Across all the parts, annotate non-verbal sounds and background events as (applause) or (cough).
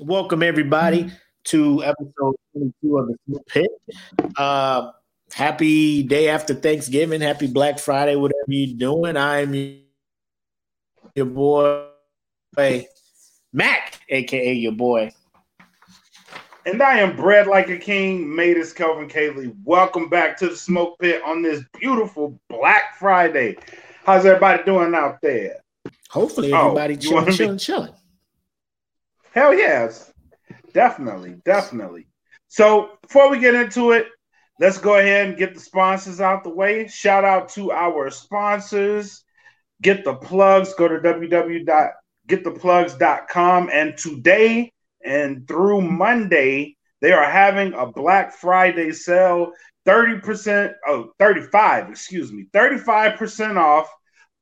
Welcome everybody to episode 22 of the Smoke Pit. Uh, happy day after Thanksgiving. Happy Black Friday, whatever you're doing. I'm your boy Mac, aka your boy. And I am bred like a king, made as Kelvin Cayley. Welcome back to the smoke pit on this beautiful Black Friday. How's everybody doing out there? Hopefully, everybody oh, chilling, chilling, chilling. Hell yes. Definitely. Definitely. So before we get into it, let's go ahead and get the sponsors out the way. Shout out to our sponsors. Get the plugs. Go to www.gettheplugs.com. And today and through Monday, they are having a Black Friday sale 30%, oh, 35, excuse me, 35% off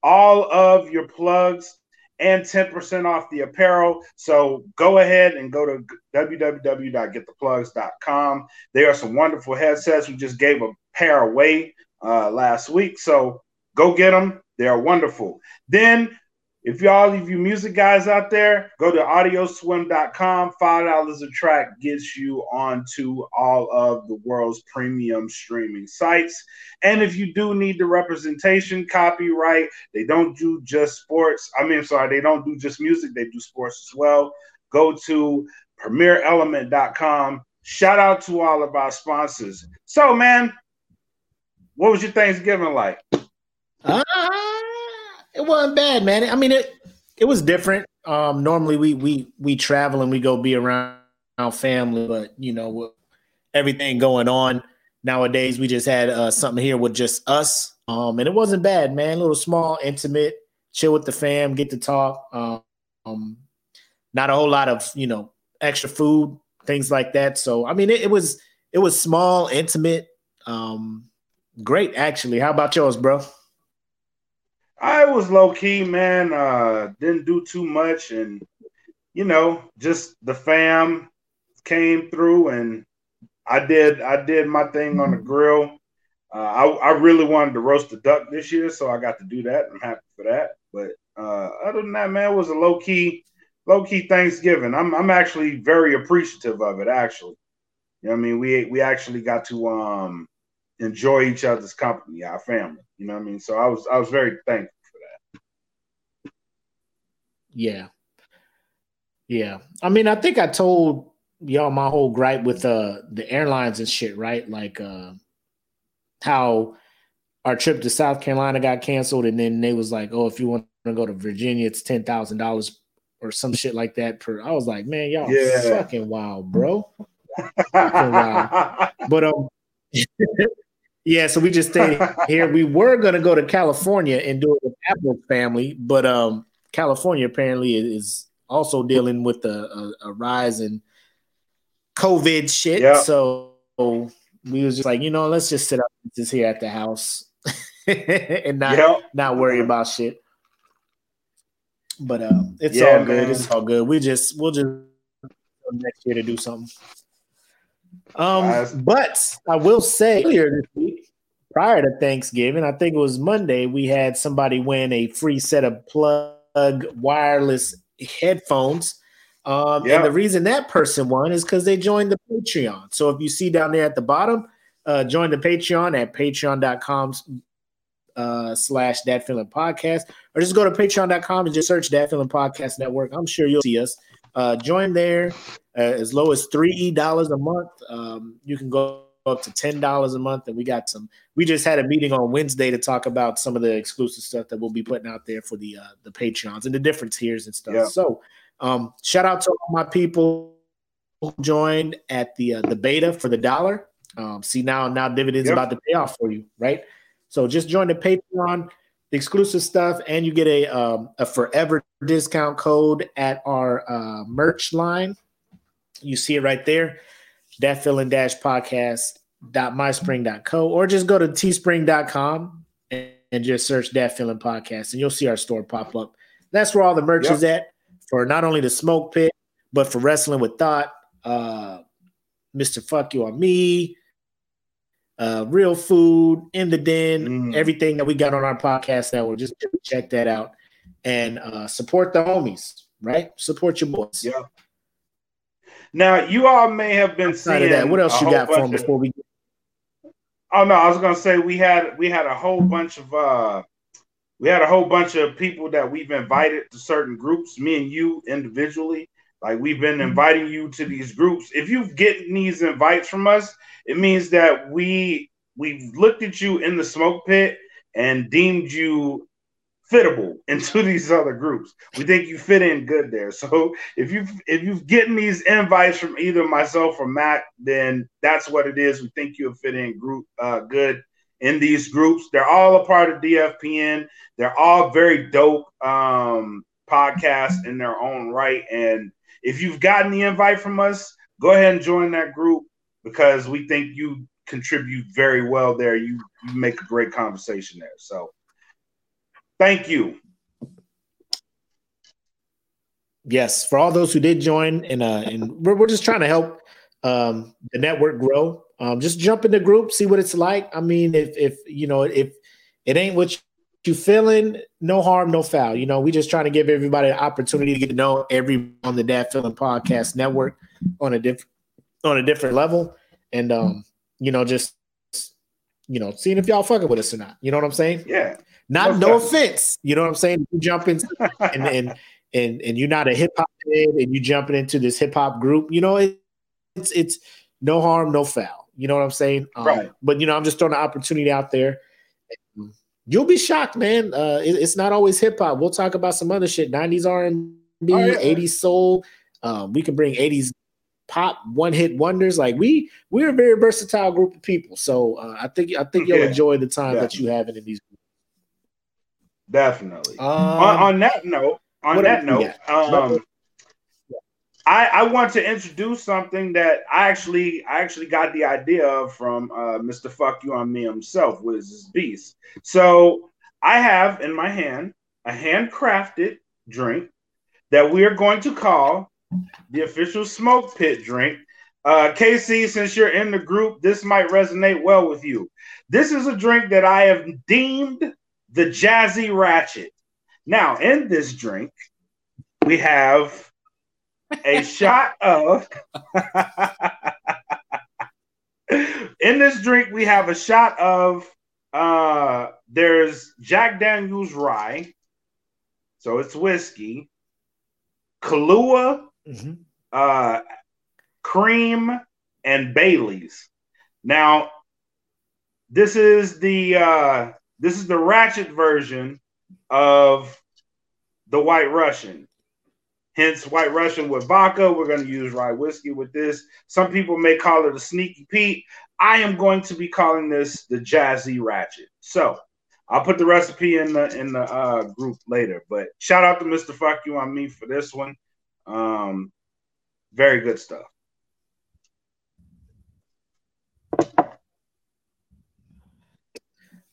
all of your plugs and 10% off the apparel. So go ahead and go to www.gettheplugs.com. There are some wonderful headsets. We just gave a pair away uh, last week. So go get them. They are wonderful. Then if y'all of you music guys out there, go to audioswim.com. Five dollars a track gets you onto all of the world's premium streaming sites. And if you do need the representation, copyright, they don't do just sports. I mean, sorry, they don't do just music, they do sports as well. Go to premierelement.com. Shout out to all of our sponsors. So, man, what was your Thanksgiving like? It wasn't bad, man. I mean, it it was different. Um, normally we we we travel and we go be around our family, but you know, with everything going on nowadays, we just had uh, something here with just us. Um, and it wasn't bad, man. A little small, intimate, chill with the fam, get to talk. Um, not a whole lot of you know extra food, things like that. So I mean, it, it was it was small, intimate, um, great actually. How about yours, bro? I was low key, man. Uh, didn't do too much, and you know, just the fam came through, and I did I did my thing on the grill. Uh, I, I really wanted to roast a duck this year, so I got to do that. I'm happy for that. But uh, other than that, man, it was a low key low key Thanksgiving. I'm I'm actually very appreciative of it. Actually, you know, I mean, we we actually got to um enjoy each other's company, our family. You know what I mean? So I was I was very thankful for that. Yeah. Yeah. I mean, I think I told y'all my whole gripe with uh the airlines and shit, right? Like uh how our trip to South Carolina got canceled and then they was like, "Oh, if you want to go to Virginia, it's $10,000 or some shit like that per I was like, "Man, y'all yeah. fucking wild, bro." fucking wild. (laughs) But um (laughs) Yeah, so we just stayed here. We were gonna go to California and do it with Apple family, but um, California apparently is also dealing with a, a, a rise in COVID shit. Yep. So we was just like, you know, let's just sit up just here at the house (laughs) and not yep. not worry about shit. But um, it's yeah, all good. Man. It's all good. We just we'll just next year to do something. Um, but I will say earlier this week, prior to Thanksgiving, I think it was Monday, we had somebody win a free set of plug wireless headphones. Um, yep. And the reason that person won is because they joined the Patreon. So if you see down there at the bottom, uh, join the Patreon at patreon.com uh, slash that feeling podcast, or just go to patreon.com and just search that feeling podcast network. I'm sure you'll see us. Uh, join there uh, as low as three dollars a month. Um, you can go up to ten dollars a month, and we got some. We just had a meeting on Wednesday to talk about some of the exclusive stuff that we'll be putting out there for the uh, the Patreons and the different tiers and stuff. Yeah. So, um, shout out to all my people who joined at the uh, the beta for the dollar. Um, see now, now dividends yep. about to pay off for you, right? So just join the Patreon exclusive stuff, and you get a um, a forever discount code at our uh, merch line. You see it right there. That feeling dash podcast dot myspring.co or just go to teespring.com and, and just search that feeling podcast and you'll see our store pop up. That's where all the merch yep. is at for not only the smoke pit, but for wrestling with thought, uh, Mr. Fuck You on Me, uh, real food in the den, mm. everything that we got on our podcast network. Just check that out and uh, support the homies, right? Support your boys. Yeah. Now you all may have been seeing that. What else you got for them before we? Oh no, I was gonna say we had we had a whole bunch of uh we had a whole bunch of people that we've invited to certain groups. Me and you individually, like we've been mm-hmm. inviting you to these groups. If you've getting these invites from us, it means that we we've looked at you in the smoke pit and deemed you fittable (laughs) into these other groups. We think you fit in good there. So if you if you've getting these invites from either myself or Matt, then that's what it is. We think you'll fit in group uh, good in these groups. They're all a part of DFPN. They're all very dope um, podcasts in their own right. And if you've gotten the invite from us, go ahead and join that group because we think you contribute very well there. You, you make a great conversation there. So thank you. Yes, for all those who did join, and uh, and we're, we're just trying to help um, the network grow. Um, just jump in the group, see what it's like. I mean, if if you know if it ain't what you feeling, no harm, no foul. You know, we just trying to give everybody an opportunity to get to know every on the Dat Feelin Podcast Network on a different on a different level, and um, you know, just you know, seeing if y'all fucking with us or not. You know what I'm saying? Yeah. Not no offense. You know what I'm saying? You jump in (laughs) and and and and you're not a hip hop head and you jumping into this hip hop group. You know, it, it's it's no harm, no foul. You know what I'm saying? Um, right. But you know, I'm just throwing an opportunity out there you'll be shocked, man. Uh, it, it's not always hip hop. We'll talk about some other shit. 90s R&B, oh, yeah. 80s soul. Um, we can bring 80s pop one hit wonders. Like we we're a very versatile group of people. So uh, I think I think you'll yeah, enjoy the time definitely. that you have in these. Groups. Definitely. Um, on, on, that note, on that note, um, I, I want to introduce something that I actually I actually got the idea of from uh, Mr. Fuck You on Me himself, Wiz Beast. So I have in my hand a handcrafted drink that we are going to call the official smoke pit drink. Uh, KC, since you're in the group, this might resonate well with you. This is a drink that I have deemed the Jazzy Ratchet. Now, in this drink, we have a (laughs) shot of. in this drink, we have a shot of. Uh, there's Jack Daniels rye, so it's whiskey. Kahlua, mm-hmm. uh, cream, and Bailey's. Now, this is the uh, this is the ratchet version of the White Russian. Hence, White Russian with vodka. We're going to use rye whiskey with this. Some people may call it a sneaky Pete. I am going to be calling this the Jazzy Ratchet. So I'll put the recipe in the in the uh, group later. But shout out to Mr. Fuck You on me for this one. Um, very good stuff.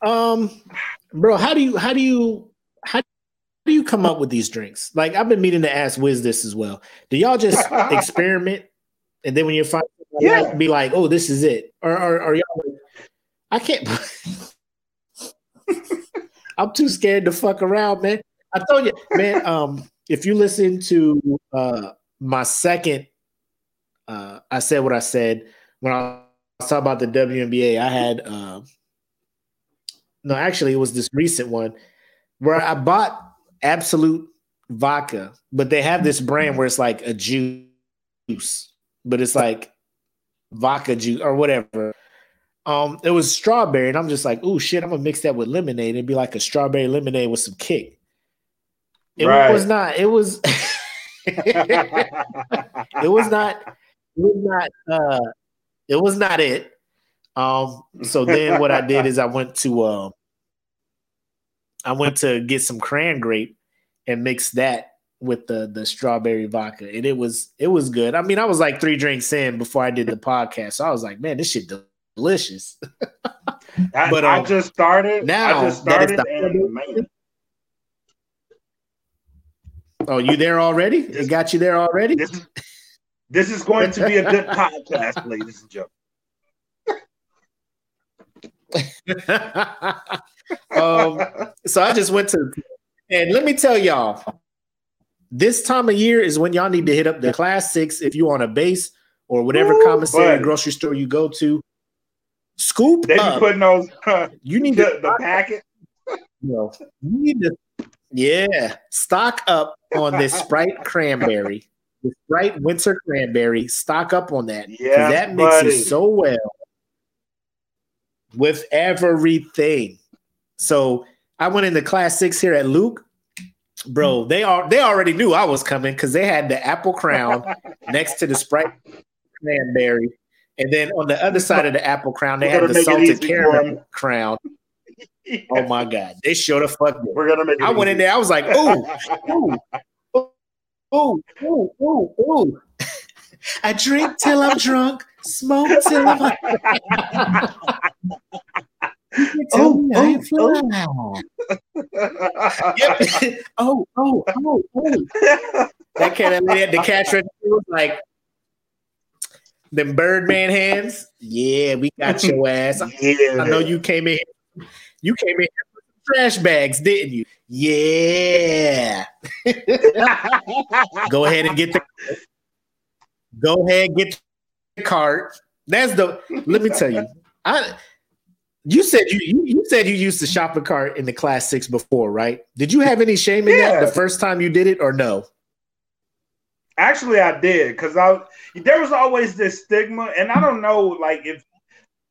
Um, bro, how do you how do you how do you come up with these drinks? Like I've been meaning to ask Wiz this as well. Do y'all just (laughs) experiment and then when you find yeah. be like, oh, this is it? Or are y'all like, I can't (laughs) I'm too scared to fuck around, man. I told you, man, um, if you listen to uh my second uh I said what I said when I was talking about the WNBA, I had uh no, actually it was this recent one where I bought Absolut vodka, but they have this brand where it's like a juice, but it's like vodka juice or whatever. Um, it was strawberry, and I'm just like, oh shit, I'm gonna mix that with lemonade and be like a strawberry lemonade with some kick. It right. was not. It was. (laughs) it was not. It was not. Uh, it was not it. Um. So then, what I did is I went to um I went to get some cran grape and mix that with the the strawberry vodka, and it was it was good. I mean, I was like three drinks in before I did the podcast, so I was like, man, this shit delicious. (laughs) but um, I just started. Now I just started. The- oh, you there already? It got you there already. This is, this is going to be a good podcast, (laughs) ladies and gentlemen. (laughs) um, so I just went to, and let me tell y'all, this time of year is when y'all need to hit up the class six if you on a base or whatever Ooh, commissary grocery store you go to. Scoop they up. putting those. Uh, you need the, to, the packet. (laughs) No, you need to. Yeah, stock up on this (laughs) Sprite cranberry, the Sprite winter cranberry. Stock up on that. Yeah, that mixes buddy. so well with everything. So I went into class six here at Luke. Bro, (laughs) they are they already knew I was coming because they had the apple crown (laughs) next to the Sprite cranberry and then on the other side of the apple crown, they had the salted caramel crown. Yeah. (laughs) Oh my god, they showed a fuck. We're gonna make. It. I went in there. I was like, (laughs) ooh, ooh, ooh, ooh, ooh, ooh. I drink till I'm drunk, smoke till I'm. oh, oh, oh. (laughs) yep. oh, oh, oh, oh. That kind of lady at the cash register was like, them Birdman hands. Yeah, we got your ass. yeah. I know you came in. You came in with trash bags, didn't you? Yeah. (laughs) go ahead and get the. Go ahead, get the cart. That's the. Let me tell you, I. You said you, you, you said you used the shopping cart in the class six before, right? Did you have any shame in yeah. that the first time you did it, or no? Actually, I did because I there was always this stigma, and I don't know, like if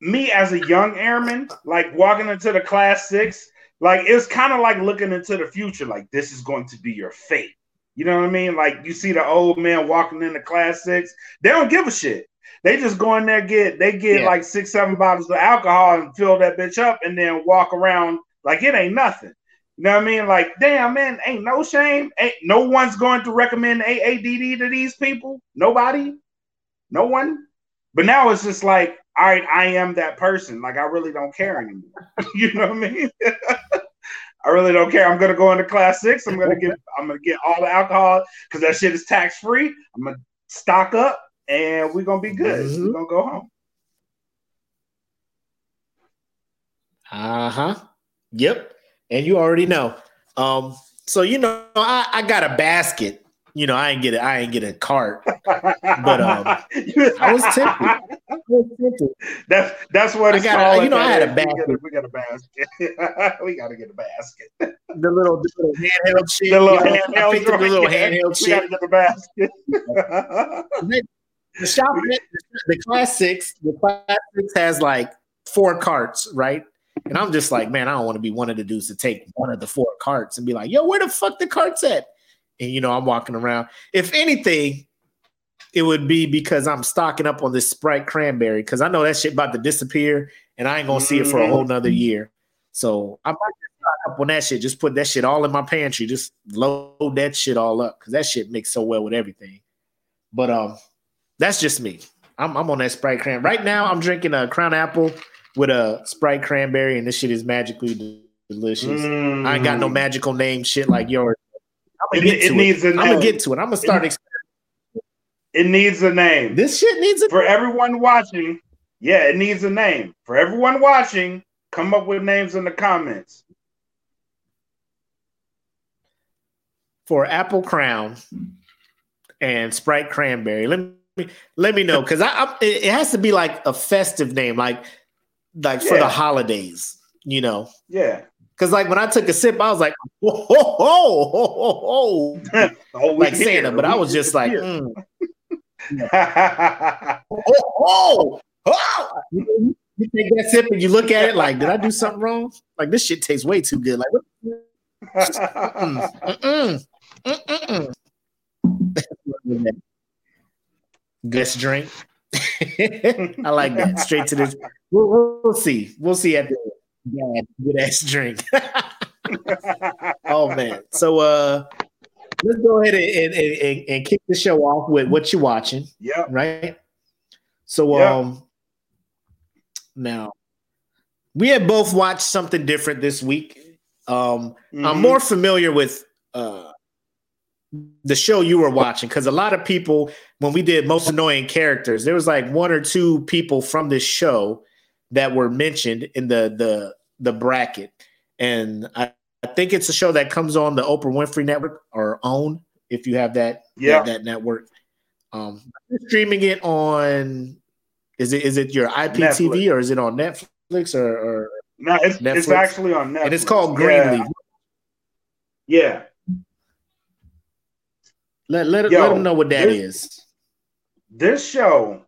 me as a young airman, like walking into the class six, like it's kind of like looking into the future, like this is going to be your fate. You know what I mean? Like you see the old man walking into class six, they don't give a shit. They just go in there get they get yeah. like six, seven bottles of alcohol and fill that bitch up, and then walk around like it ain't nothing. You know what I mean? Like, damn, man, ain't no shame. Ain't no one's going to recommend AADD to these people. Nobody, no one. But now it's just like, all right, I am that person. Like, I really don't care anymore. (laughs) you know what I mean? (laughs) I really don't care. I'm gonna go into class six. I'm gonna get. I'm gonna get all the alcohol because that shit is tax free. I'm gonna stock up, and we're gonna be good. Mm-hmm. We're gonna go home. Uh huh. Yep and you already know. Um, so you know, I, I got a basket. You know, I ain't get it. I ain't get a cart, but um, (laughs) I was tempted. I was tempted. That's that's what I got. you know, I had a basket. We got a, basket. (laughs) we got to get a basket. The little, the little handheld shit. The little you know, handheld, the little handheld shit. We got to get the basket. (laughs) the shop, the class six, the class six has like four carts, right? And I'm just like, man, I don't want to be one of the dudes to take one of the four carts and be like, yo, where the fuck the carts at? And you know, I'm walking around. If anything, it would be because I'm stocking up on this Sprite cranberry because I know that shit about to disappear and I ain't gonna see it for a whole nother mm-hmm. year. So I might just stock up on that shit. Just put that shit all in my pantry. Just load that shit all up because that shit makes so well with everything. But um, that's just me. I'm, I'm on that Sprite cran. Right now, I'm drinking a Crown Apple with a Sprite cranberry, and this shit is magically delicious. Mm. I ain't got no magical name shit like yours. I'm gonna it, get to it. Needs it. I'm gonna get to it. I'm gonna start. It, it needs a name. This shit needs a for everyone watching. Yeah, it needs a name for everyone watching. Come up with names in the comments. For Apple Crown and Sprite Cranberry, let me let me know because I, I, it has to be like a festive name, like like yeah. for the holidays, you know. Yeah. Cause like when I took a sip, I was like, (laughs) "Whoa, ho, ho, ho, ho. (laughs) oh, like Santa," but I was just like, mm. oh, oh, oh. You, take that sip and you look at it like, "Did I do something wrong?" Like this shit tastes way too good. Like, what? mm-mm, mm-mm, mm-mm. (laughs) Guest drink. I like that. Straight to this. We'll, we'll see. We'll see at the bad good ass drink. (laughs) oh man. So uh let's go ahead and, and, and, and, kick the show off with what you're watching. Yeah. Right. So yep. um now we have both watched something different this week. Um mm-hmm. I'm more familiar with uh the show you were watching because a lot of people when we did most annoying characters there was like one or two people from this show that were mentioned in the the the bracket. And i, I think it's a show that comes on the oprah winfrey network or own if you have that yeah. that, that network. Um streaming it on is it is it your iptv netflix. or is it on netflix or, or no it's, it's actually on netflix and it's called greenleaf yeah. yeah. Let let, Yo, let them know what that this, is. This show,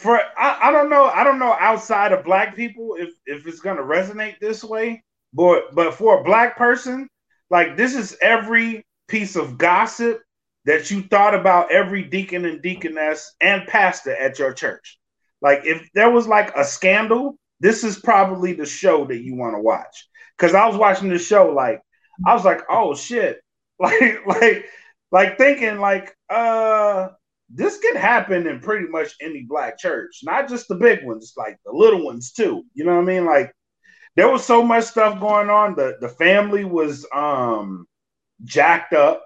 for I, I don't know, I don't know outside of black people if if it's gonna resonate this way, but but for a black person, like this is every piece of gossip that you thought about every deacon and deaconess and pastor at your church. Like if there was like a scandal, this is probably the show that you want to watch. Cause I was watching the show, like I was like, oh shit, (laughs) like like like thinking like uh this could happen in pretty much any black church, not just the big ones, like the little ones too. You know what I mean? Like there was so much stuff going on. The the family was um jacked up.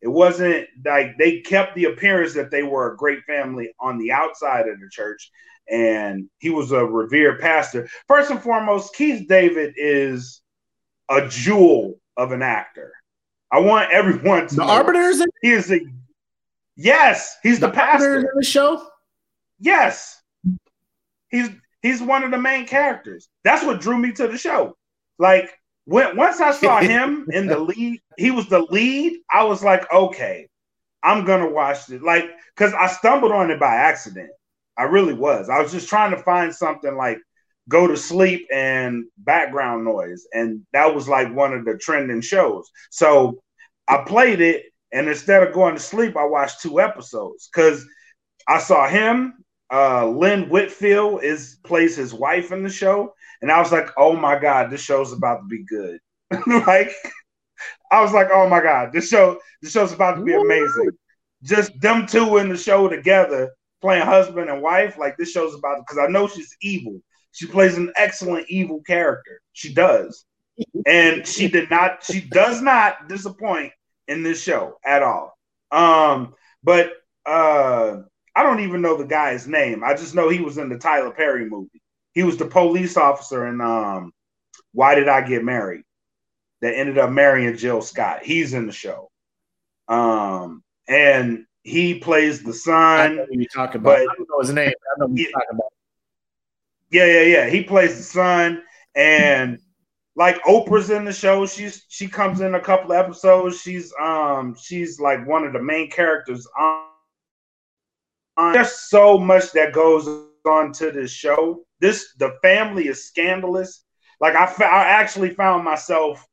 It wasn't like they kept the appearance that they were a great family on the outside of the church. And he was a revered pastor. First and foremost, Keith David is a jewel of an actor. I want everyone to the know. arbiters. He is a yes. He's the, the pastor in the show. Yes, he's he's one of the main characters. That's what drew me to the show. Like when once I saw (laughs) him in the lead, he was the lead. I was like, okay, I'm gonna watch it. Like, cause I stumbled on it by accident. I really was. I was just trying to find something like go to sleep and background noise. And that was like one of the trending shows. So I played it, and instead of going to sleep, I watched two episodes because I saw him. Uh, Lynn Whitfield is plays his wife in the show, and I was like, "Oh my god, this show's about to be good!" (laughs) like, I was like, "Oh my god, this show, this show's about to be amazing." Just them two in the show together, playing husband and wife. Like this show's about because I know she's evil. She plays an excellent evil character. She does and she did not she does not disappoint in this show at all. Um but uh i don't even know the guy's name. I just know he was in the tyler perry movie. He was the police officer in um why did i get married? That ended up marrying jill scott. He's in the show. Um and he plays the son you talking about. i don't know his name i know you talking about. Yeah yeah yeah. He plays the son and like Oprah's in the show. She's she comes in a couple of episodes. She's um she's like one of the main characters on. There's so much that goes on to this show. This the family is scandalous. Like I, I actually found myself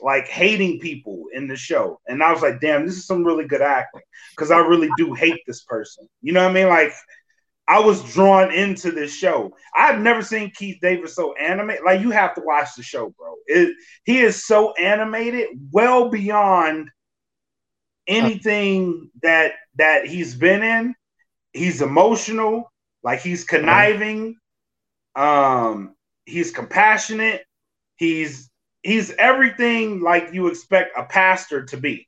like hating people in the show, and I was like, damn, this is some really good acting because I really do hate this person. You know what I mean? Like I was drawn into this show. I've never seen Keith Davis so animated. Like you have to watch the show, bro. It, he is so animated, well beyond anything that that he's been in. He's emotional, like he's conniving. Um, he's compassionate. He's he's everything like you expect a pastor to be.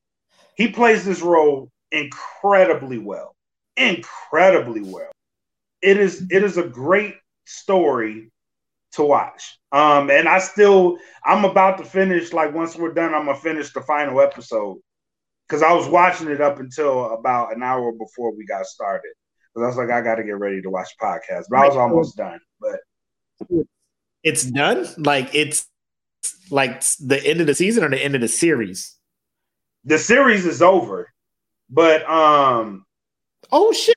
He plays this role incredibly well. Incredibly well it is it is a great story to watch. Um, and I still I'm about to finish. Like once we're done, I'm gonna finish the final episode because I was watching it up until about an hour before we got started. Because I was like, I got to get ready to watch podcast, but I was almost done. But it's done. Like it's like the end of the season or the end of the series. The series is over, but um, oh shit,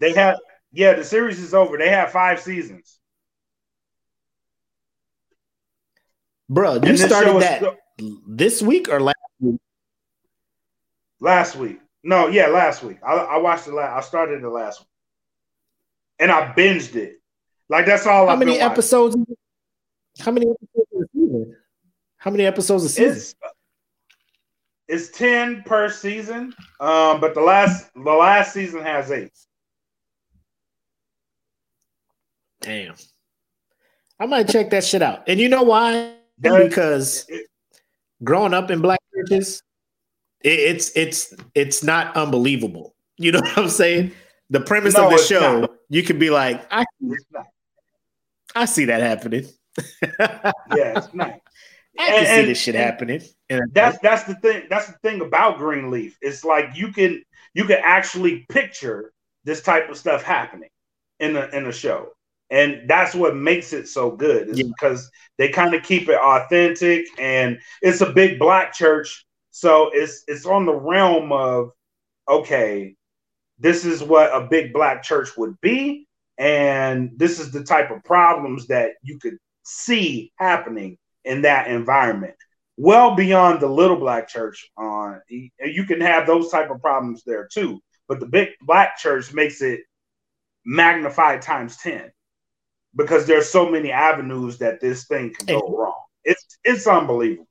they have yeah, the series is over. They have five seasons. Bro, you started that still- this week or last week? Last week. No, yeah, last week. I, I watched it last. I started it last week, and I binged it. Like that's all. How I've many episodes? How many episodes? How many episodes of season? It's, it's ten per season, um, but the last the last season has eight. Damn, I might check that shit out. And you know why? because growing up in black churches, it, it's it's it's not unbelievable. You know (laughs) what I'm saying? The premise no, of the show, not. you could be like, I, I see that happening. (laughs) yeah, it's not. I can and, see this shit happening. That's that's the thing. That's the thing about Greenleaf. It's like you can you can actually picture this type of stuff happening in the in the show, and that's what makes it so good. Is yeah. because they kind of keep it authentic, and it's a big black church, so it's it's on the realm of okay, this is what a big black church would be, and this is the type of problems that you could see happening in that environment well beyond the little black church on you can have those type of problems there too but the big black church makes it magnified times 10 because there's so many avenues that this thing can go wrong. It's it's unbelievable.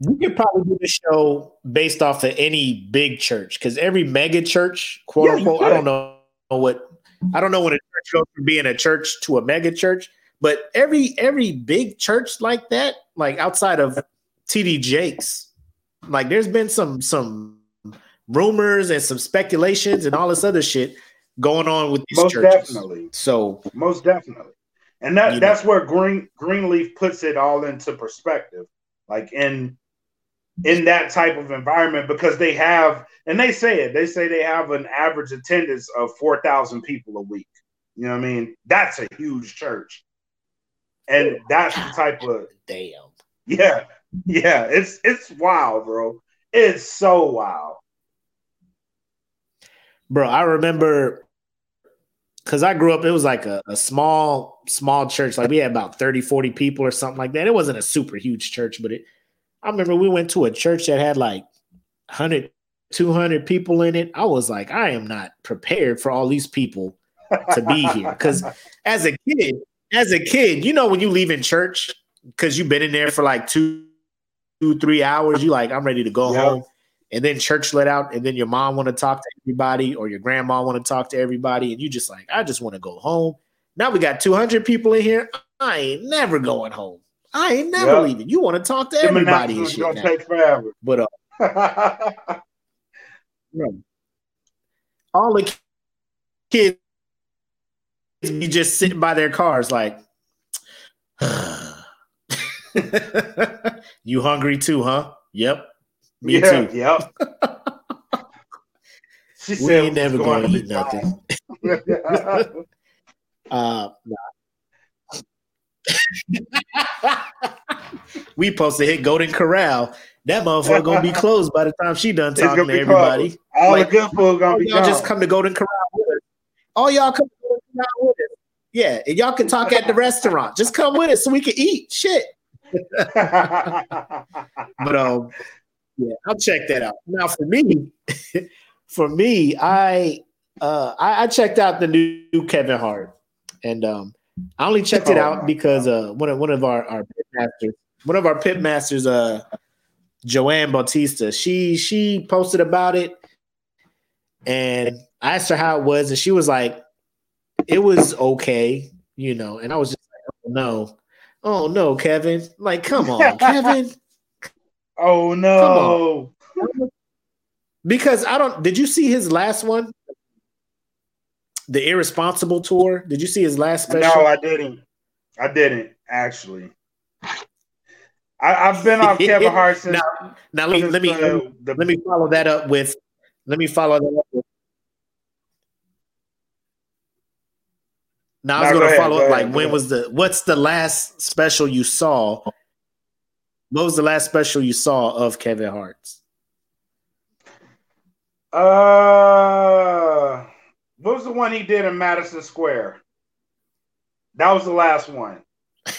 You could probably do the show based off of any big church because every mega church quote yeah, unquote i don't know what i don't know what a church goes from being a church to a mega church but every every big church like that, like outside of TD Jakes, like there's been some some rumors and some speculations and all this other shit going on with these most churches. Definitely. So most definitely. And that that's know. where Green Greenleaf puts it all into perspective. Like in in that type of environment because they have and they say it, they say they have an average attendance of 4,000 people a week. You know what I mean? That's a huge church and that's the type of damn. Yeah, yeah, it's it's wild, bro. It's so wild, bro. I remember because I grew up, it was like a, a, small, small church. Like we had about 30, 40 people or something like that. It wasn't a super huge church, but it, I remember we went to a church that had like 100, 200 people in it. I was like, I am not prepared for all these people to be here. Because as a kid, as a kid, you know, when you leave in church because you've been in there for like two, two, three hours, you like, I'm ready to go yep. home. And then church let out, and then your mom want to talk to everybody, or your grandma want to talk to everybody, and you just like, I just want to go home. Now we got 200 people in here. I ain't never going home. I ain't never yep. leaving. You want to talk to everybody and shit. Gonna now. take forever. But uh, (laughs) all the kids be just sitting by their cars like (sighs) (laughs) you hungry too, huh? Yep. Me yeah, too. Yep. (laughs) she we ain't never gonna eat nothing. (laughs) (laughs) uh we supposed to hit Golden Corral. That motherfucker gonna be closed by the time she done talking to everybody. Closed. All like, the good food gonna be y'all gone. just come to Golden Corral. All y'all come with us. Yeah, and y'all can talk at the restaurant. Just come with us so we can eat. Shit. but um, yeah, I'll check that out. Now for me, (laughs) for me, I uh I, I, checked out the new Kevin Hart, and um, I only checked it oh out because uh one of one of our our pit masters, one of our pit masters, uh, Joanne Bautista, she she posted about it, and I asked her how it was, and she was like, it was okay, you know, and I was just like, oh no, oh no, Kevin, like, come on, (laughs) Kevin. Oh no. Because I don't did you see his last one? The irresponsible tour. Did you see his last special? No, I didn't. I didn't actually. I, have been off (laughs) Kevin Hart since. now, now let me let me, the, uh, the, let me follow that up with. Let me follow that up with Now I was going to follow up. Like, when was the? What's the last special you saw? What was the last special you saw of Kevin Hart's? Uh, what was the one he did in Madison Square? That was the last one. (laughs)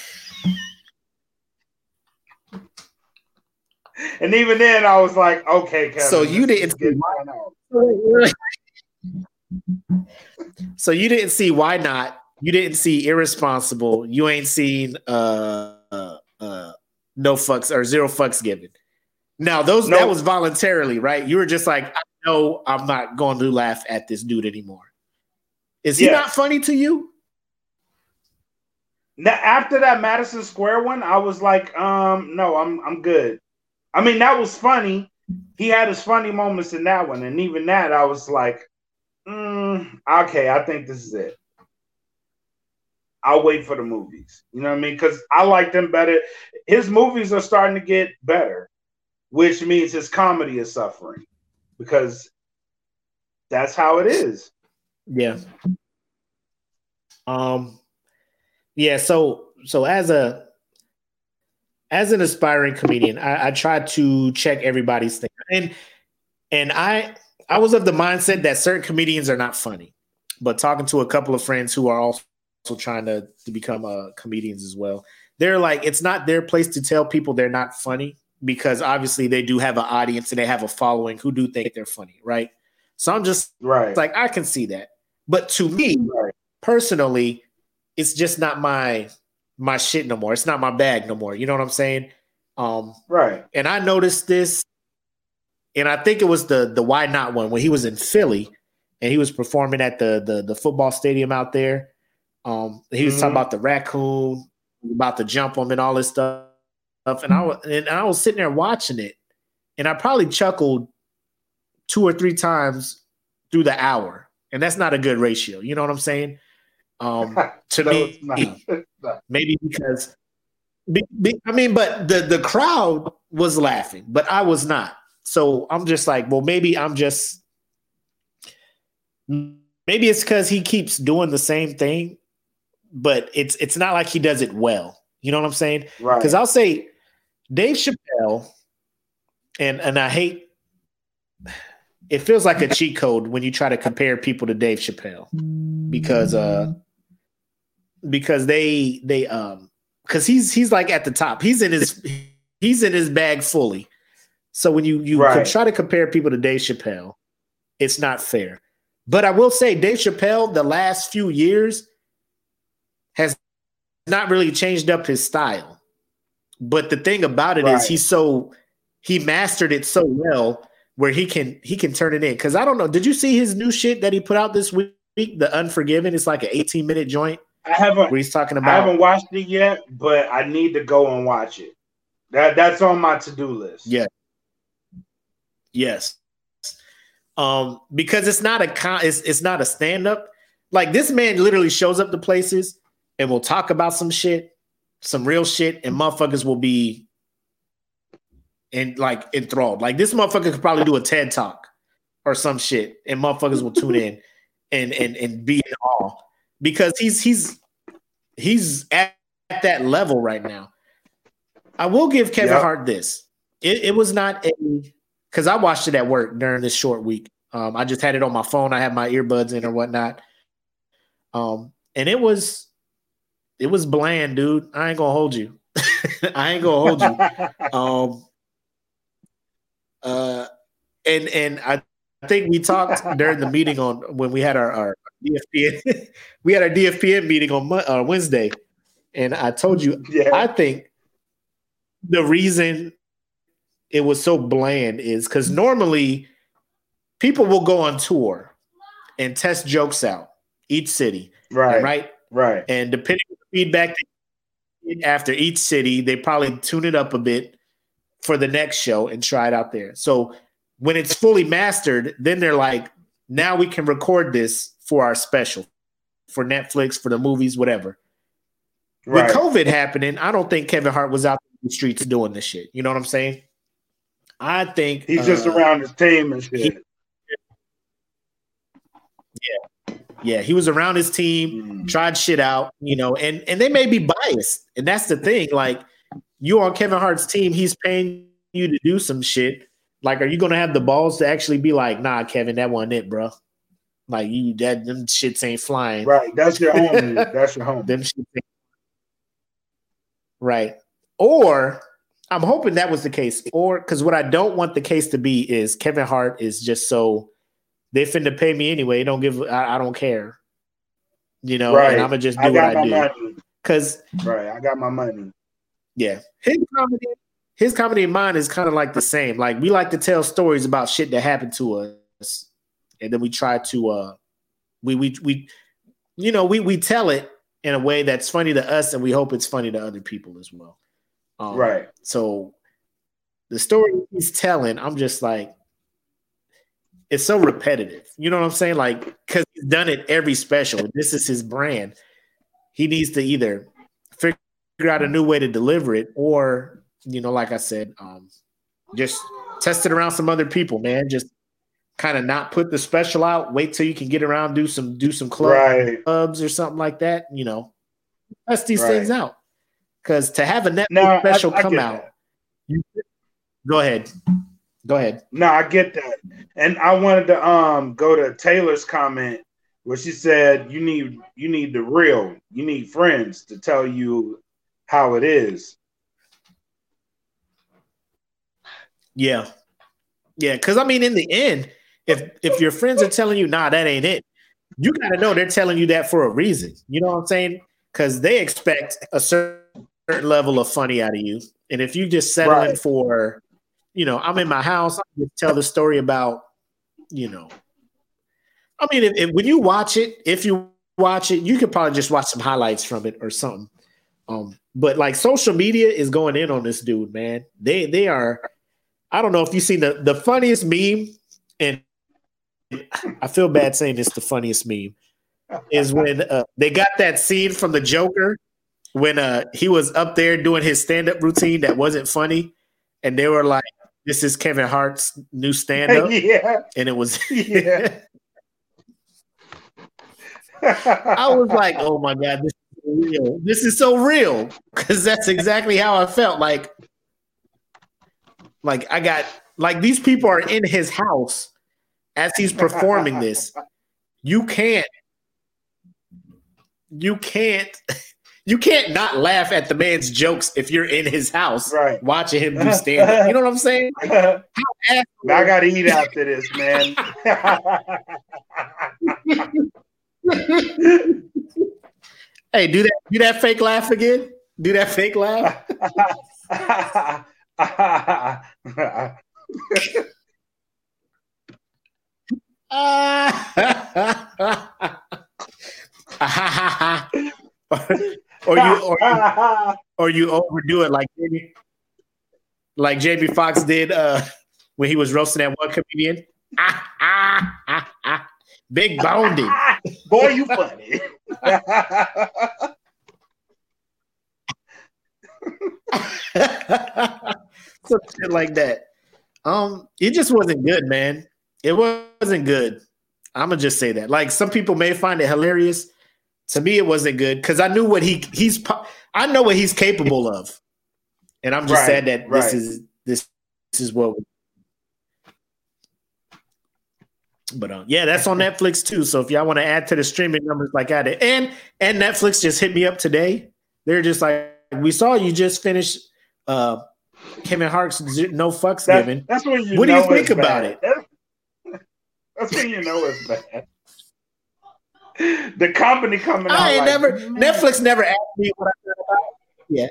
and even then, I was like, okay, Kevin. So you didn't see why. (laughs) so you didn't see What Now you didn't see irresponsible. You ain't seen uh no fucks or zero fucks given. Now those that was voluntarily, right? You were just like, I know I'm not going to laugh at this dude anymore. Is he yes. not funny to you? Now, after that Madison Square one, I was like, um, no, I'm I'm good. I mean, that was funny. He had his funny moments in that one, and even that, I was like, mm, okay, I think this is it. I'll wait for the movies. You know what I mean? Because I like them better. His movies are starting to get better, which means his comedy is suffering because that's how it is. Yeah. Um. Yeah. So so as a as an aspiring comedian, I, I try to check everybody's thing, and and I I was of the mindset that certain comedians are not funny, but talking to a couple of friends who are also trying to, to become uh, comedians as well, they're like it's not their place to tell people they're not funny because obviously they do have an audience and they have a following who do think they're funny, right? So I'm just right. like I can see that, but to me right. personally, it's just not my my shit no more. It's not my bag no more. You know what I'm saying? Um, right. And I noticed this, and I think it was the the What Now one when he was in Philly and he was performing at the the, the football stadium out there. Um, he was mm-hmm. talking about the raccoon, about the jump him and all this stuff. And I was and I was sitting there watching it, and I probably chuckled two or three times through the hour, and that's not a good ratio. You know what I'm saying? Um, (laughs) to no, me, (laughs) maybe because be, be, I mean, but the the crowd was laughing, but I was not. So I'm just like, well, maybe I'm just maybe it's because he keeps doing the same thing, but it's it's not like he does it well. You know what I'm saying? Right. Because I'll say Dave Chappelle, and and I hate it feels like a cheat code when you try to compare people to Dave Chappelle because uh because they they um because he's he's like at the top. He's in his he's in his bag fully. So when you you right. try to compare people to Dave Chappelle, it's not fair. But I will say Dave Chappelle the last few years not really changed up his style. But the thing about it right. is he's so he mastered it so well where he can he can turn it in. Cause I don't know. Did you see his new shit that he put out this week? The Unforgiven. It's like an 18 minute joint. I haven't. Where he's talking about. I haven't watched it yet, but I need to go and watch it. That that's on my to do list. Yeah. Yes. Um, because it's not a con. It's it's not a stand up. Like this man literally shows up to places and we'll talk about some shit, some real shit, and motherfuckers will be and like enthralled. Like this motherfucker could probably do a TED talk or some shit, and motherfuckers will tune in and and and be in awe because he's he's he's at, at that level right now. I will give Kevin yep. Hart this. It, it, was not a because I watched it at work during this short week. Um, I just had it on my phone. I had my earbuds in or whatnot. Um, and it was it was bland, dude. I ain't gonna hold you. (laughs) I ain't gonna hold you. (laughs) um, uh, and and I think we talked during the meeting on when we had our, our DFPN. (laughs) we had our DFPN meeting on uh, Wednesday, and I told you yeah. I think the reason it was so bland is because normally people will go on tour and test jokes out each city, right? Right? Right. And depending feedback after each city, they probably tune it up a bit for the next show and try it out there. So when it's fully mastered, then they're like, now we can record this for our special, for Netflix, for the movies, whatever. Right. With COVID happening, I don't think Kevin Hart was out in the streets doing this shit. You know what I'm saying? I think he's uh, just around his team and shit. He, yeah. He was around his team, mm. tried shit out, you know, and and they may be biased. And that's the thing. Like you on Kevin Hart's team, he's paying you to do some shit. Like, are you gonna have the balls to actually be like, nah, Kevin, that wasn't it, bro? Like you that them shits ain't flying. Right. That's your home. (laughs) That's your home. them shits ain't... Right. Or I'm hoping that was the case. Or because what I don't want the case to be is Kevin Hart is just so they finna pay me anyway. Don't give I, I don't care. You know, right. and I'm gonna just do I what I do. Because right, I got my money. Yeah. His comedy, his comedy and mine is kind of like the same. Like we like to tell stories about shit that happened to us, and then we try to uh we we we you know we we tell it in a way that's funny to us, and we hope it's funny to other people as well. Um, right. So the story he's telling, I'm just like, it's so repetitive. You know what I'm saying? Like, because he's done it every special. This is his brand. He needs to either figure out a new way to deliver it, or you know, like I said, um, just test it around some other people, man. Just kind of not put the special out. Wait till you can get around, do some do some club, right. clubs or something like that. You know, test these right. things out. Because to have a Netflix special I, I come out, you, go ahead. Go ahead. No, I get that. And I wanted to um go to Taylor's comment where she said you need you need the real, you need friends to tell you how it is. Yeah. Yeah, because I mean, in the end, if if your friends are telling you, nah, that ain't it, you gotta know they're telling you that for a reason. You know what I'm saying? Because they expect a certain level of funny out of you. And if you just settle right. for you know, I'm in my house. I just tell the story about, you know, I mean, if, if, when you watch it, if you watch it, you could probably just watch some highlights from it or something. Um, but like social media is going in on this dude, man. They they are. I don't know if you've seen the the funniest meme, and I feel bad saying it's the funniest meme is when uh, they got that scene from the Joker when uh, he was up there doing his stand up routine that wasn't funny, and they were like, this is Kevin Hart's new stand up. (laughs) yeah. And it was (laughs) yeah. (laughs) I was like, oh my God, this is real. This is so real. Cause that's exactly how I felt. Like, like I got like these people are in his house as he's performing this. You can't, you can't you can't not laugh at the man's jokes if you're in his house right. watching him do (laughs) stand up. You know what I'm saying? (laughs) I gotta eat after this, man. (laughs) hey, do that do that fake laugh again. Do that fake laugh. Or you or you, (laughs) or you overdo it like JB, like JB Fox did uh, when he was roasting that one comedian. (laughs) Big boundy. (laughs) Boy, you funny. Some shit like that. Um, it just wasn't good, man. It wasn't good. I'm gonna just say that. Like some people may find it hilarious to me it wasn't good because I knew what he he's I know what he's capable of, and I'm just right, sad that right. this is this this is what. But um, yeah, that's on Netflix too. So if y'all want to add to the streaming numbers like I did, and and Netflix just hit me up today. They're just like, we saw you just finished uh Kevin Hart's No Fucks that, Given. That's what you. What do you think about bad. it? That's, that's when you know it's bad (laughs) the company coming out. I ain't like, never Netflix never asked me what I thought about. Yeah,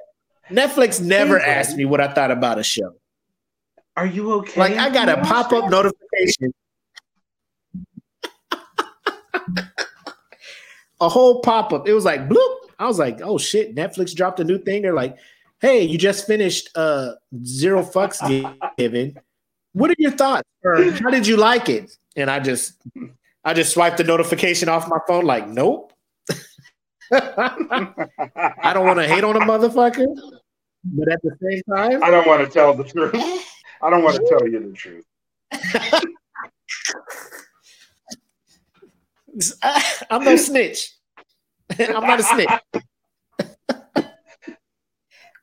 Netflix never hey, asked me what I thought about a show. Are you okay? Like I got a pop up notification. (laughs) a whole pop up. It was like bloop. I was like, oh shit, Netflix dropped a new thing. They're like, hey, you just finished uh zero fucks given. What are your thoughts? Or how did you like it? And I just I just swiped the notification off my phone, like, nope. I don't want to hate on a motherfucker, but at the same time, I don't want to tell the truth. I don't want to tell you the truth. (laughs) I'm no snitch. I'm not a snitch.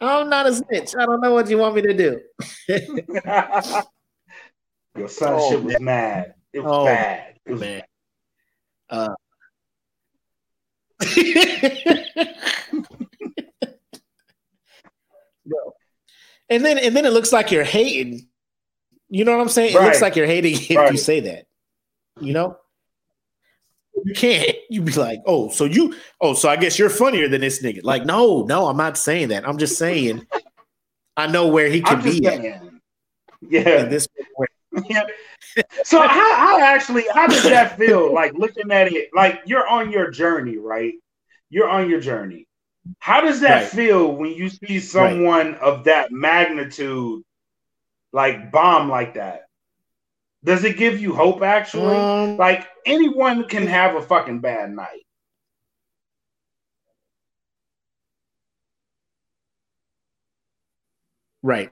I'm not a snitch. I don't know what you want me to do. (laughs) Your son oh, was mad. It was oh, bad. It was man. Bad. Uh, (laughs) and then and then it looks like you're hating. You know what I'm saying? Right. It looks like you're hating if right. you say that. You know? You can't. You be like, oh, so you, oh, so I guess you're funnier than this nigga. Like, no, no, I'm not saying that. I'm just saying I know where he can be. Yeah. this (laughs) yeah. So how, how actually how does that feel? Like looking at it, like you're on your journey, right? You're on your journey. How does that right. feel when you see someone right. of that magnitude like bomb like that? Does it give you hope actually? Um, like anyone can have a fucking bad night. Right.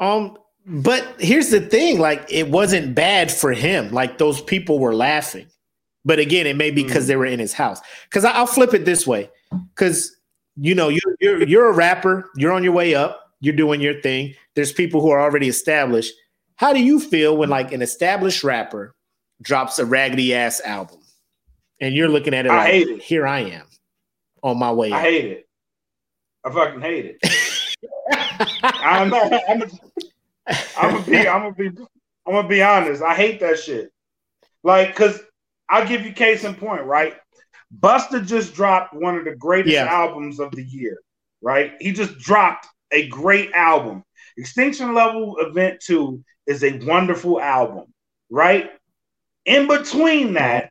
Um but here's the thing like it wasn't bad for him. Like those people were laughing. But again, it may be because mm. they were in his house. Cuz I'll flip it this way. Cuz you know, you're, you're you're a rapper, you're on your way up, you're doing your thing. There's people who are already established. How do you feel when like an established rapper drops a raggedy ass album and you're looking at it I like, it. here I am on my way. I up. hate it. I fucking hate it. (laughs) I'm, I'm, I'm, gonna be, I'm gonna be, I'm gonna be honest. I hate that shit. Like, cause I'll give you case in point, right? Busta just dropped one of the greatest yeah. albums of the year, right? He just dropped a great album. Extinction Level Event 2 is a wonderful album, right? In between that,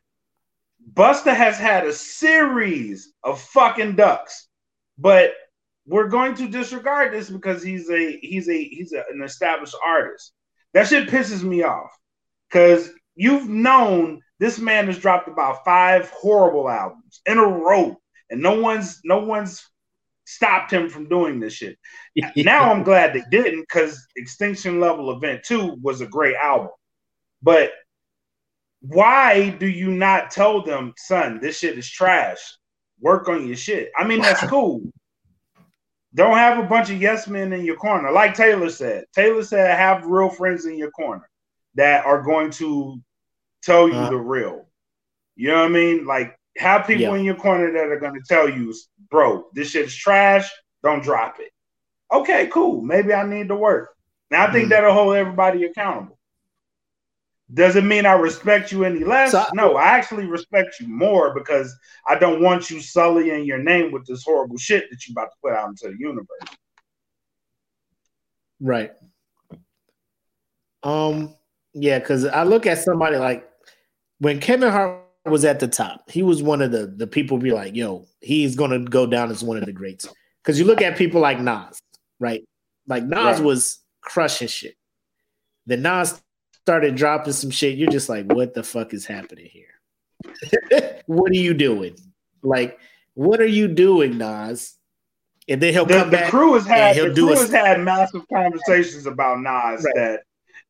Busta has had a series of fucking ducks, but we're going to disregard this because he's a he's a he's a, an established artist. That shit pisses me off because you've known this man has dropped about five horrible albums in a row, and no one's no one's stopped him from doing this shit. (laughs) now I'm glad they didn't because Extinction Level Event 2 was a great album. But why do you not tell them, son, this shit is trash? Work on your shit. I mean, that's (laughs) cool. Don't have a bunch of yes men in your corner. Like Taylor said. Taylor said, have real friends in your corner that are going to tell you uh, the real. You know what I mean? Like have people yeah. in your corner that are going to tell you, bro, this shit is trash. Don't drop it. Okay, cool. Maybe I need to work. Now I think mm. that'll hold everybody accountable. Does it mean I respect you any less? So, no, I actually respect you more because I don't want you sullying your name with this horrible shit that you about to put out into the universe. Right. Um. Yeah, because I look at somebody like when Kevin Hart was at the top, he was one of the the people be like, "Yo, he's gonna go down as one of the greats." Because you look at people like Nas, right? Like Nas right. was crushing shit. Then Nas started dropping some shit, you're just like, what the fuck is happening here? (laughs) what are you doing? Like, what are you doing, Nas? And then he'll the, come the back. Crew has had the crew has had massive conversations about Nas right. that,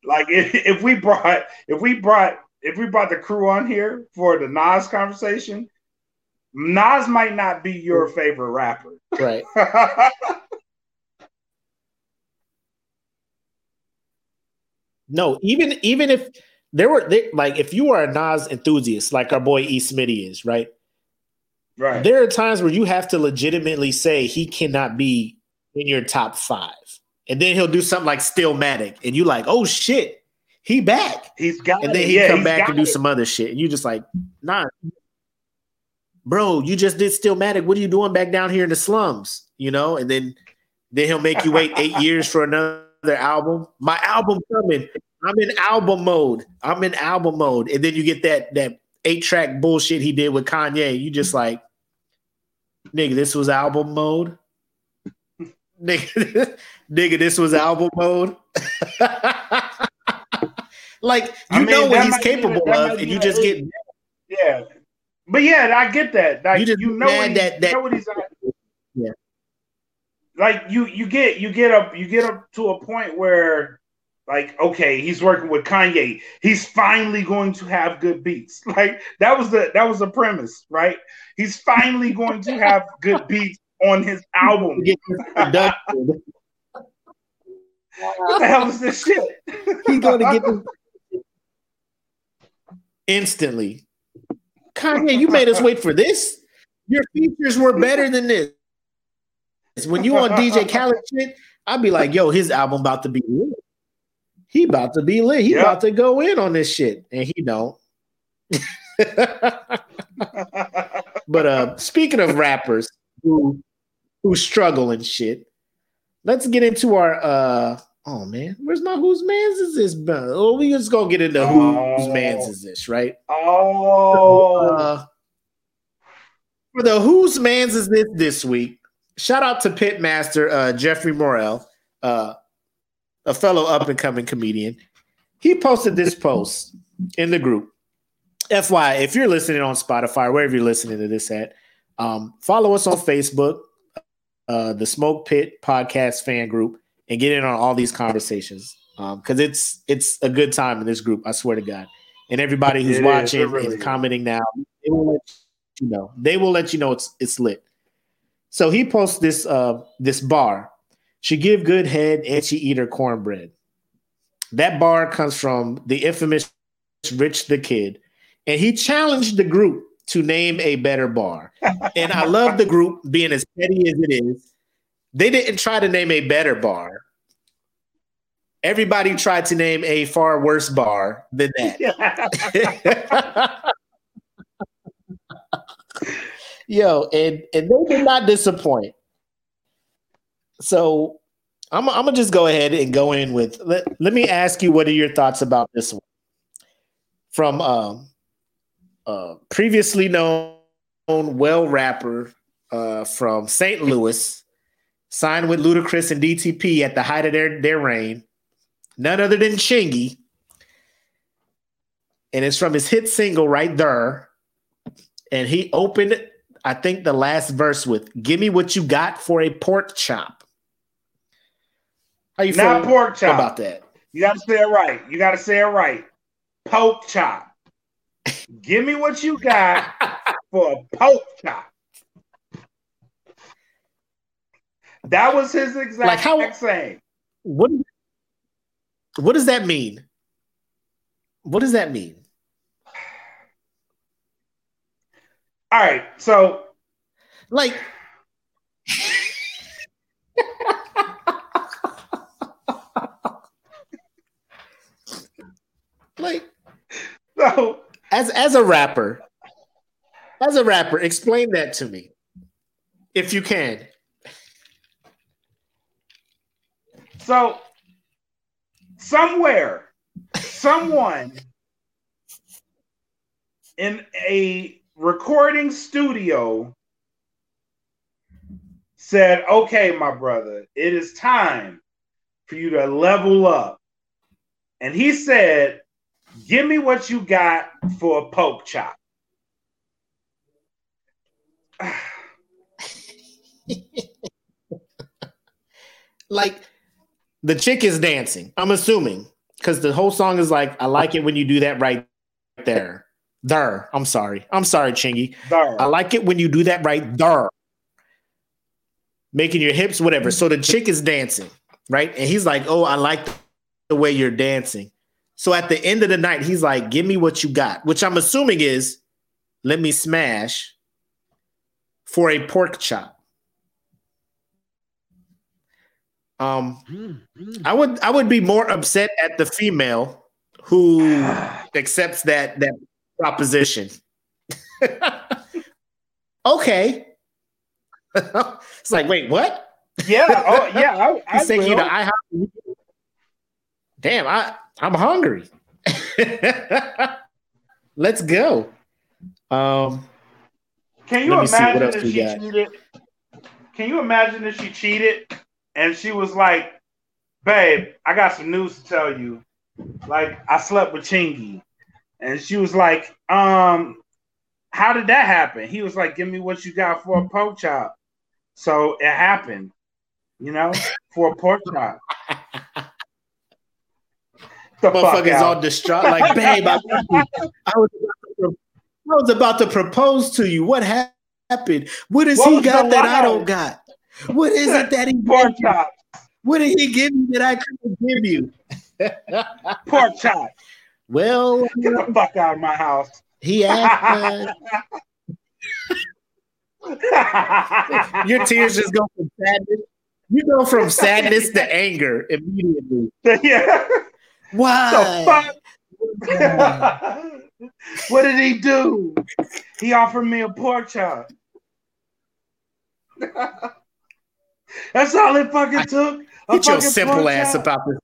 like, if, if we brought if we brought if we brought the crew on here for the Nas conversation, Nas might not be your mm. favorite rapper. Right. (laughs) No, even even if there were they, like if you are a Nas enthusiast, like our boy E. Smitty is, right? Right. There are times where you have to legitimately say he cannot be in your top five. And then he'll do something like Stillmatic, and you like, oh shit, he back. He's got and then he yeah, come back and do it. some other shit. And you just like, nah. Bro, you just did Stillmatic. What are you doing back down here in the slums? You know, and then then he'll make you wait eight (laughs) years for another album. My album coming. I'm in album mode. I'm in album mode. And then you get that that eight track bullshit he did with Kanye. You just like, nigga, this was album mode. (laughs) nigga, (laughs) nigga, this was album mode. (laughs) like you I mean, know what he's capable be, of, and you just get yeah. But yeah, I get that. Like, you just you know, what, that, that, know what he's yeah like you you get you get up you get up to a point where like okay he's working with kanye. He's finally going to have good beats. (laughs) Like that was the that was the premise right? He's finally going to have good (laughs) beats on his album. (laughs) What the hell is this shit? He's going to get instantly. Kanye you made us wait for this. Your features were better than this when you on DJ Khaled shit, I'd be like, yo, his album about to be lit. He about to be lit. He yep. about to go in on this shit. And he don't. (laughs) but uh speaking of rappers who who struggle and shit, let's get into our uh oh man, where's my whose man's is this? Oh, we just gonna get into oh. whose man's is this, right? Oh so, uh, for the whose man's is this this week? Shout out to Pitmaster uh Jeffrey Morel, uh a fellow up and coming comedian. He posted this (laughs) post in the group. FY, if you're listening on Spotify, wherever you're listening to this at, um, follow us on Facebook, uh, the Smoke Pit Podcast fan group, and get in on all these conversations because um, it's it's a good time in this group. I swear to God. And everybody who's it watching is, really and commenting now, they will let you know. They will let you know it's it's lit. So he posts this uh this bar. She give good head and she eat her cornbread. That bar comes from the infamous Rich the Kid, and he challenged the group to name a better bar. and I love the group being as petty as it is. They didn't try to name a better bar. Everybody tried to name a far worse bar than that. (laughs) (laughs) Yo, and and they did not disappoint. So I'm, I'm gonna just go ahead and go in with. Let, let me ask you, what are your thoughts about this one? From um, uh, previously known well rapper uh, from St. Louis, signed with Ludacris and DTP at the height of their, their reign, none other than Chingy. And it's from his hit single right there. And he opened, I think, the last verse with "Give me what you got for a pork chop." How you feel pork chop about that? You got to say it right. You got to say it right. Pork chop. Give me what you got (laughs) for a pork chop. That was his exact like how, saying. What, what does that mean? What does that mean? All right, so like like (laughs) so as as a rapper, as a rapper, explain that to me, if you can. So, somewhere, someone in a recording studio said, Okay, my brother, it is time for you to level up. And he said, Give me what you got for a poke chop. (sighs) like the chick is dancing. I'm assuming because the whole song is like, I like it when you do that right there. There. I'm sorry. I'm sorry, Chingy. There. I like it when you do that right there. Making your hips, whatever. So the chick is dancing, right? And he's like, Oh, I like the way you're dancing. So at the end of the night, he's like, Give me what you got, which I'm assuming is, Let me smash for a pork chop. Um, I would I would be more upset at the female who accepts that that proposition. (laughs) okay, it's like, wait, what? Yeah, oh yeah. (laughs) I, I you know, I damn, I I'm hungry. (laughs) Let's go. Um, can you imagine if she got. cheated? Can you imagine if she cheated and she was like, "Babe, I got some news to tell you. Like, I slept with Chingy," and she was like, "Um, how did that happen?" He was like, "Give me what you got for a pork chop." So it happened, you know, for a pork chop. (laughs) the motherfuckers all distraught, like, babe, I, I, was I, was about to propose to you. What happened? What does what he got that I don't got? What is it that he (laughs) pork chop? What did he give me that I couldn't give you? pork chop. Well, (laughs) get the fuck out of my house. He asked. (laughs) Your tears just go from sadness. You go from sadness to anger immediately. Yeah. Why? Hmm. what did he do? He offered me a pork chop. (laughs) That's all it fucking took. Get your simple ass chop. about this.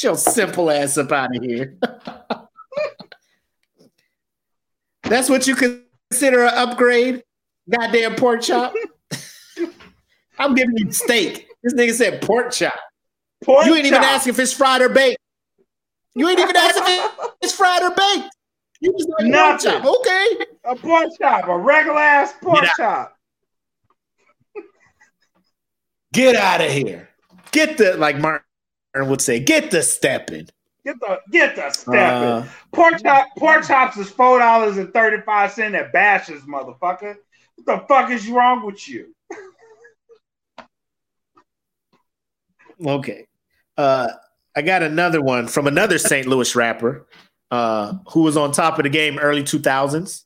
Get your simple ass up out of here. (laughs) That's what you consider an upgrade? Goddamn pork chop. (laughs) I'm giving you steak. This nigga said pork chop. Pork you ain't chop. even ask if it's fried or baked. You ain't even ask if it's fried or baked. You just like pork chop. Okay. A pork chop, a regular ass pork chop. Get out of here. Get the like Martin would say, get the stepping. Get the get the stepping. Uh, pork chop pork chops is four dollars and thirty five cent at Bash's, motherfucker. What the fuck is wrong with you? (laughs) okay. Uh I got another one from another St. Louis rapper uh, who was on top of the game early 2000s.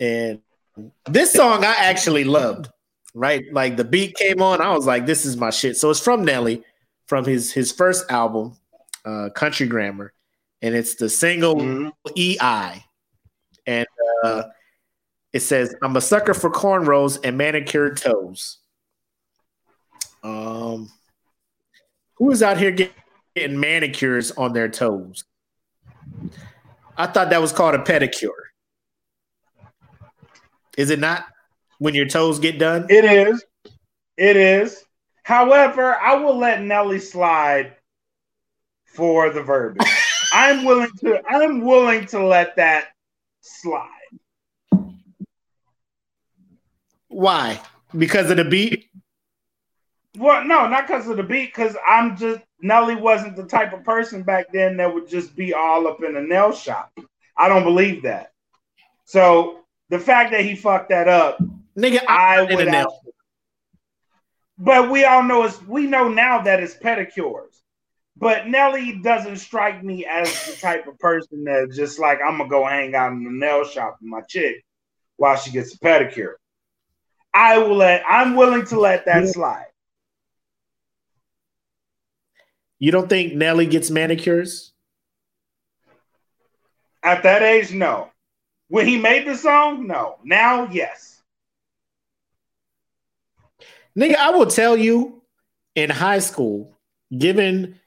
And this song I actually loved, right? Like the beat came on, I was like, this is my shit. So it's from Nelly from his his first album, uh, Country Grammar, and it's the single mm-hmm. EI. And uh, it says, I'm a sucker for cornrows and manicured toes. Um, who is out here getting getting manicures on their toes. I thought that was called a pedicure. Is it not when your toes get done? It is. It is. However, I will let Nelly slide for the verbiage. (laughs) I'm willing to I'm willing to let that slide. Why? Because of the beat? Well, no, not because of the beat, because I'm just Nelly wasn't the type of person back then that would just be all up in a nail shop. I don't believe that. So the fact that he fucked that up, nigga, I, I would. Nail. But we all know it's we know now that it's pedicures. But Nelly doesn't strike me as the type of person that just like I'm gonna go hang out in the nail shop with my chick while she gets a pedicure. I will let I'm willing to let that slide. You don't think Nelly gets manicures? At that age, no. When he made the song, no. Now, yes. Nigga, I will tell you in high school, given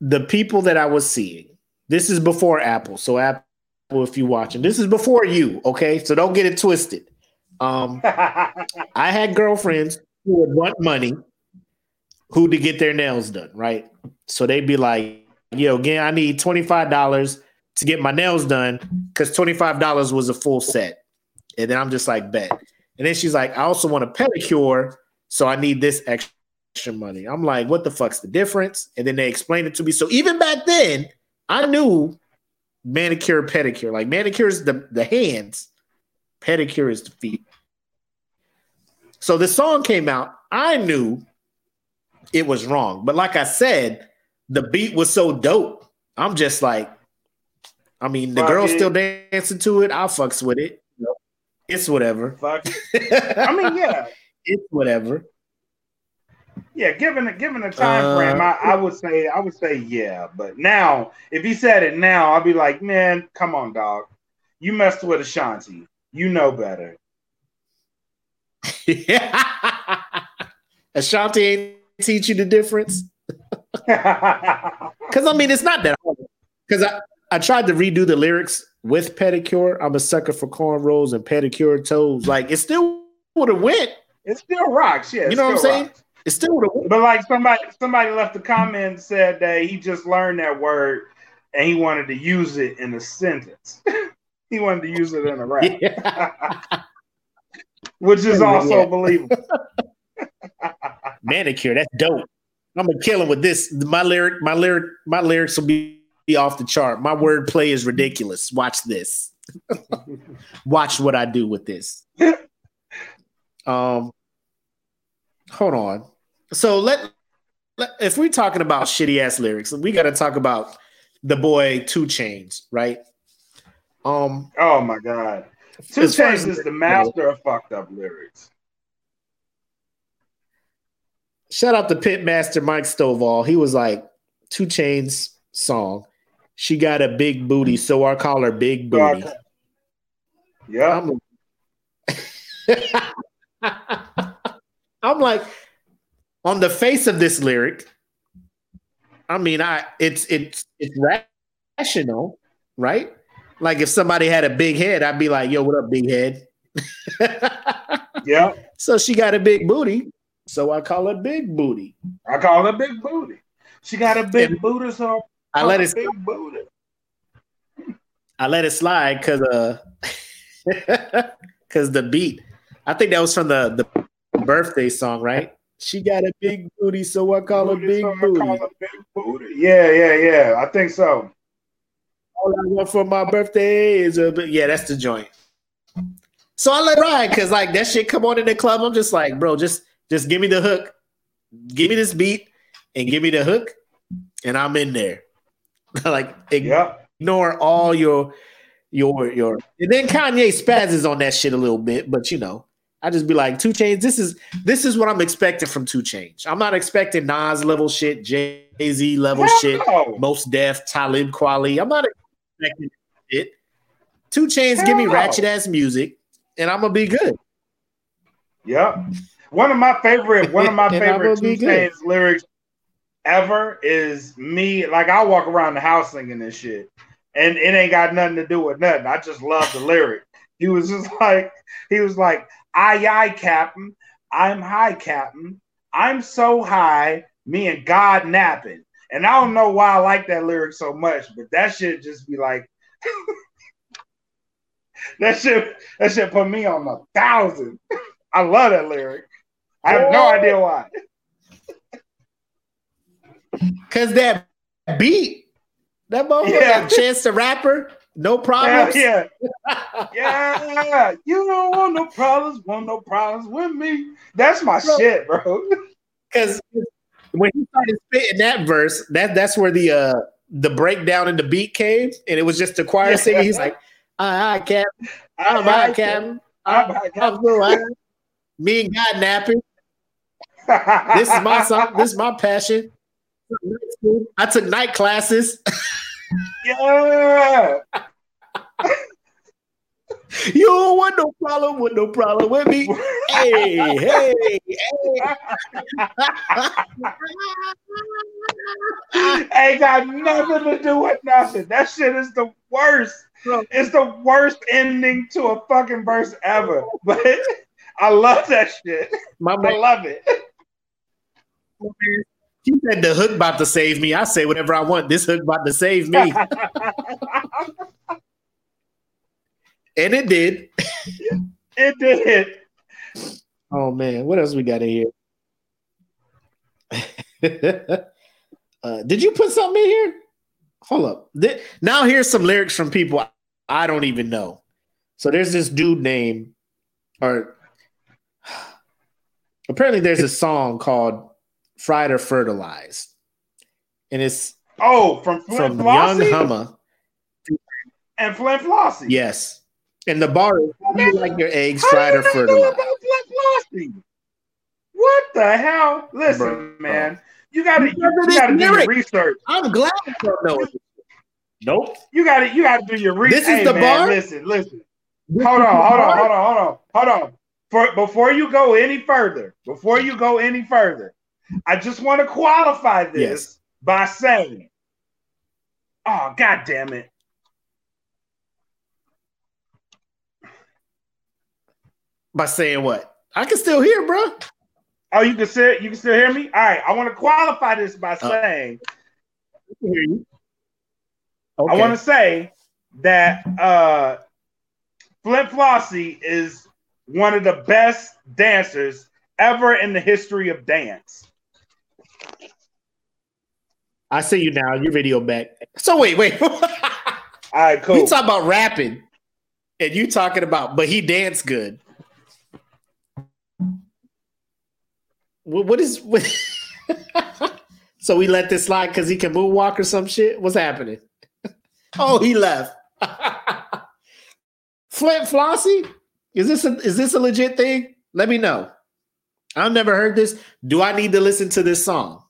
the people that I was seeing, this is before Apple. So, Apple, if you watching, this is before you, okay? So don't get it twisted. Um, (laughs) I had girlfriends who would want money who to get their nails done, right? So they'd be like, yo, again, I need $25 to get my nails done because $25 was a full set. And then I'm just like, bet. And then she's like, I also want a pedicure, so I need this extra money. I'm like, what the fuck's the difference? And then they explained it to me. So even back then, I knew manicure, pedicure. Like manicure is the, the hands, pedicure is the feet. So the song came out. I knew it was wrong. But like I said, the beat was so dope. I'm just like, I mean, the Fuck girl's it. still dancing to it. I'll fucks with it. It's whatever. Fuck. (laughs) I mean, yeah, it's whatever. Yeah, given a given a time uh, frame, I, I, would say I would say yeah. But now, if he said it now, I'd be like, man, come on, dog. You messed with Ashanti. You know better. yeah. (laughs) Ashanti ain't teach you the difference? (laughs) Because I mean, it's not that hard. Because I, I tried to redo the lyrics with pedicure. I'm a sucker for cornrows and pedicure toes. Like it still would have went. It still rocks. Yeah, you know what I'm saying? Rocks. It still. But like somebody, somebody left a comment said that he just learned that word and he wanted to use it in a sentence. (laughs) he wanted to use it in a rap, yeah. (laughs) which is also believable (laughs) manicure. That's dope. I'm gonna kill him with this. My lyric, my lyric, my lyrics will be, be off the chart. My wordplay is ridiculous. Watch this. Watch what I do with this. Um, hold on. So let, let if we're talking about shitty ass lyrics, we got to talk about the boy 2 Chainz, right? Um. Oh my god, 2 Chainz is the master of fucked up lyrics. shout out to Pitmaster Mike Stovall. He was like 2 Chainz song. She got a big booty, so I call her Big Booty. Yeah. (laughs) (laughs) I'm like, on the face of this lyric, I mean, I it's it's it's rational, right? Like if somebody had a big head, I'd be like, "Yo, what up, big head?" (laughs) yeah. So she got a big booty, so I call her big booty. I call her big booty. She got a big and booty, so I let it big booty. I let it slide because uh, (laughs) because the beat. I think that was from the the birthday song, right? She got a big booty, so I call her big booty. Her big booty. Yeah, yeah, yeah. I think so. All I want for my birthday is a yeah, that's the joint. So I let ride because like that shit come on in the club. I'm just like, bro, just just give me the hook, give me this beat, and give me the hook, and I'm in there. (laughs) like ignore yep. all your your your and then Kanye spazzes on that shit a little bit, but you know, I just be like, 2 Chainz, this is this is what I'm expecting from 2 Chainz. I'm not expecting Nas level shit, Jay Z level Hell shit, no. Mos Def, Talib Kweli. I'm not expecting it. 2 Chainz, Hell give me no. ratchet ass music, and I'm gonna be good. Yep. One of my favorite, one of my (laughs) favorite 2 Chainz lyrics ever is me. Like I walk around the house singing this shit, and it ain't got nothing to do with nothing. I just love the lyric. He was just (laughs) like, he was like, Aye, aye, Captain. I'm high, Captain. I'm so high, me and God napping. And I don't know why I like that lyric so much, but that should just be like (laughs) that shit that should put me on a thousand. (laughs) I love that lyric. I have no idea why. (laughs) Cause that beat, that motherfucker, yeah. Chance the Rapper, no (laughs) problems. Yeah, yeah. (laughs) yeah. You don't want no problems, want no problems with me. That's my bro. shit, bro. (laughs) Because when he started spitting that verse, that that's where the uh the breakdown in the beat came, and it was just the choir singing. He's like, "I, I Captain, I'm high, Captain, I'm Captain, I'm Me and God napping. this is my song. This is my passion. I took night classes. Yeah. You don't want no problem with no problem with me. hey, hey, hey. Ain't got nothing to do with nothing. That shit is the worst. It's the worst ending to a fucking verse ever. But I love that shit. My I love it. He said the hook about to save me. I say whatever I want. This hook about to save me. (laughs) and it did. it did. Oh man, what else we got in here? (laughs) uh, did you put something in here? Hold up. Now here's some lyrics from people I don't even know. So there's this dude named, or (sighs) apparently there's a song called fried or fertilized. And it's oh from Flint from Flossie? Young Hummer and Flint Flossie. Yes, and the bar is do you like your eggs fried or fertilized? What the hell? Listen, Bro, man, you got to you, you got to do your research. I'm glad you don't know. Nope. You got to you got to do your research. This is hey, the man, bar. Listen, listen. Hold on, hold on, hold on, hold on, hold on. For, before you go any further, before you go any further, I just want to qualify this yes. by saying, oh, God damn it. By saying what? I can still hear, bro. Oh, you can still you can still hear me? All right. I want to qualify this by uh, saying I hear you. Okay. I want to say that uh Flint Flossie is one of the best dancers ever in the history of dance. I see you now. Your video back. So wait, wait. (laughs) All right, cool. We talk about rapping, and you talking about, but he danced good. What, what is what? (laughs) so we let this slide because he can moonwalk or some shit. What's happening? (laughs) oh, he left. Flint Flossie, is this a is this a legit thing? Let me know. I've never heard this. Do I need to listen to this song?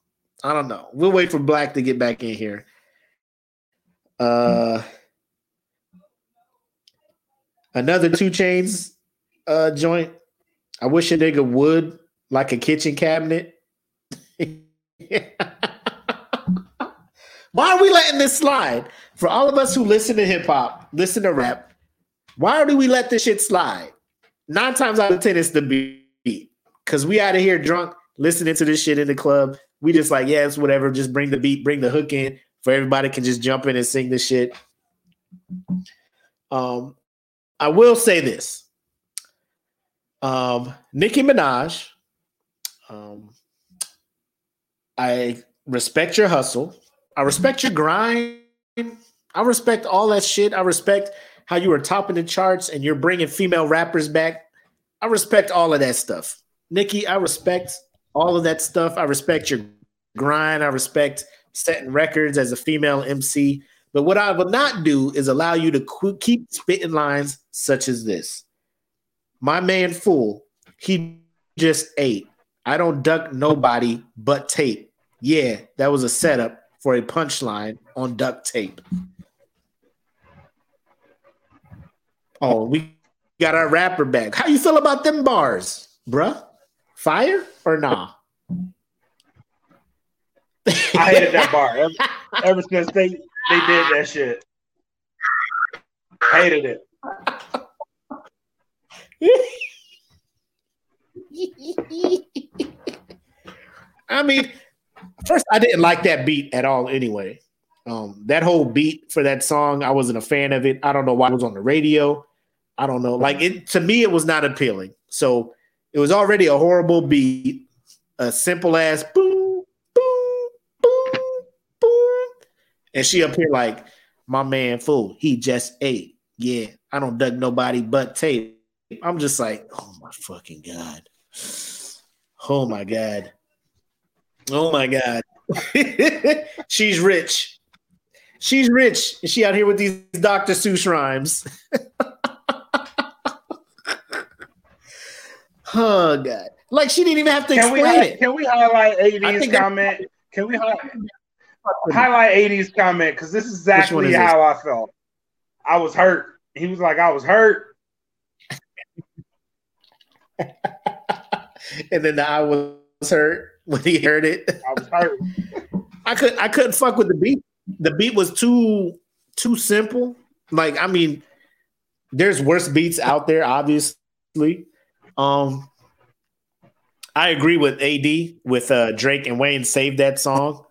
I don't know. We'll wait for Black to get back in here. Uh, another 2 Chainz uh joint. I wish a nigga would like a kitchen cabinet. (laughs) Why are we letting this slide? For all of us who listen to hip hop, listen to rap, why do we let this shit slide? Nine times out of ten, it's the beat. Cause we out of here drunk, listening to this shit in the club. We just like, yeah, it's whatever. Just bring the beat, bring the hook in, for everybody can just jump in and sing the shit. Um, I will say this. Um, Nicki Minaj, um, I respect your hustle. I respect your grind. I respect all that shit. I respect how you were topping the charts and you're bringing female rappers back. I respect all of that stuff. Nicki, I respect all of that stuff. I respect your grind. I respect setting records as a female MC. But what I will not do is allow you to qu- keep spitting lines such as this. My man, fool, he just ate. I don't duck nobody but tape. Yeah, that was a setup for a punchline on duct tape. Oh, we got our rapper back. How you feel about them bars, bruh? Fire or nah? I hated that bar ever, ever since they they did that shit. Hated it. I mean, first I didn't like that beat at all anyway. Um, that whole beat for that song, I wasn't a fan of it. I don't know why it was on the radio. I don't know. Like it to me, it was not appealing. So it was already a horrible beat, a simple ass boom, boom, boom, boom. And she up here like, my man fool, he just ate. Yeah, I don't duck nobody but tape. I'm just like, oh my fucking God. Oh my God. Oh my God. (laughs) She's rich. She's rich. And she out here with these Dr. Seuss rhymes. (laughs) God. Like she didn't even have to can explain we, it. Can we highlight 80s comment? Can we (laughs) highlight, highlight 80s comment? Because this is exactly is how this? I felt. I was hurt. He was like, I was hurt. (laughs) and then the I was hurt when he heard it. (laughs) I was hurt. I could I couldn't fuck with the beat. The beat was too too simple. Like I mean, there's worse beats out there, obviously. Um, I agree with AD with uh, Drake and Wayne saved that song.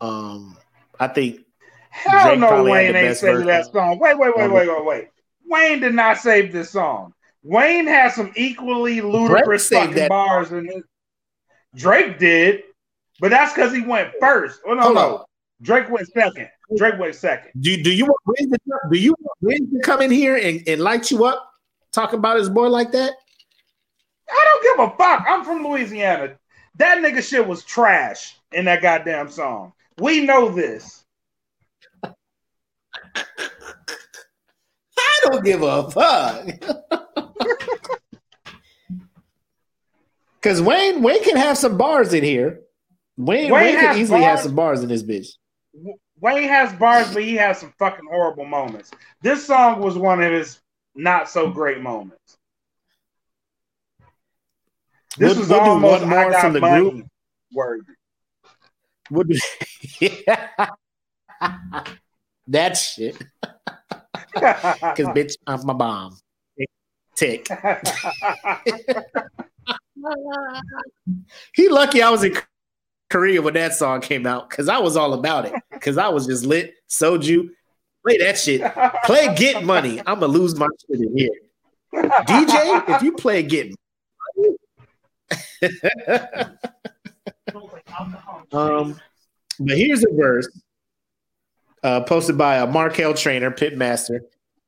Um, I think Hell Drake no, Wayne ain't saved that song. Wait, wait, wait, wait, wait, wait. Wayne did not save this song. Wayne has some equally ludicrous fucking bars in it. Drake did, but that's because he went first. Oh no, Hold no. On. Drake went second. Drake went second. Do, do you want Wiz to, do you want Wiz to come in here and, and light you up, talking about his boy like that? I don't give a fuck. I'm from Louisiana. That nigga shit was trash in that goddamn song. We know this. (laughs) I don't give a fuck. (laughs) Because Wayne Wayne can have some bars in here. Wayne, Wayne, Wayne can easily bars. have some bars in this bitch. Wayne has bars, but he has some fucking horrible moments. This song was one of his not so great moments. This we'll, was we'll almost one more from the group. Word. We'll do, yeah. (laughs) that shit. (laughs) Because bitch, I'm my bomb. Tick. (laughs) he lucky I was in Korea when that song came out because I was all about it. Because I was just lit. Soju, play that shit. Play Get Money. I'm gonna lose my shit in here. DJ, if you play Get um, but here's a verse uh, posted by a Markel trainer, Pitmaster,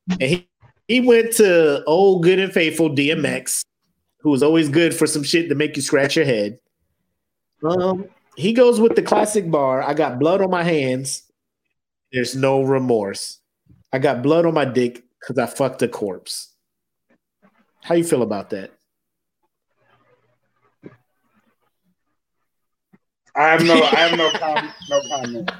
and he he went to old good and faithful DMX who was always good for some shit to make you scratch your head. Um, he goes with the classic bar. I got blood on my hands. There's no remorse. I got blood on my dick because I fucked a corpse. How you feel about that? I have no, I have no, (laughs) com- no comment.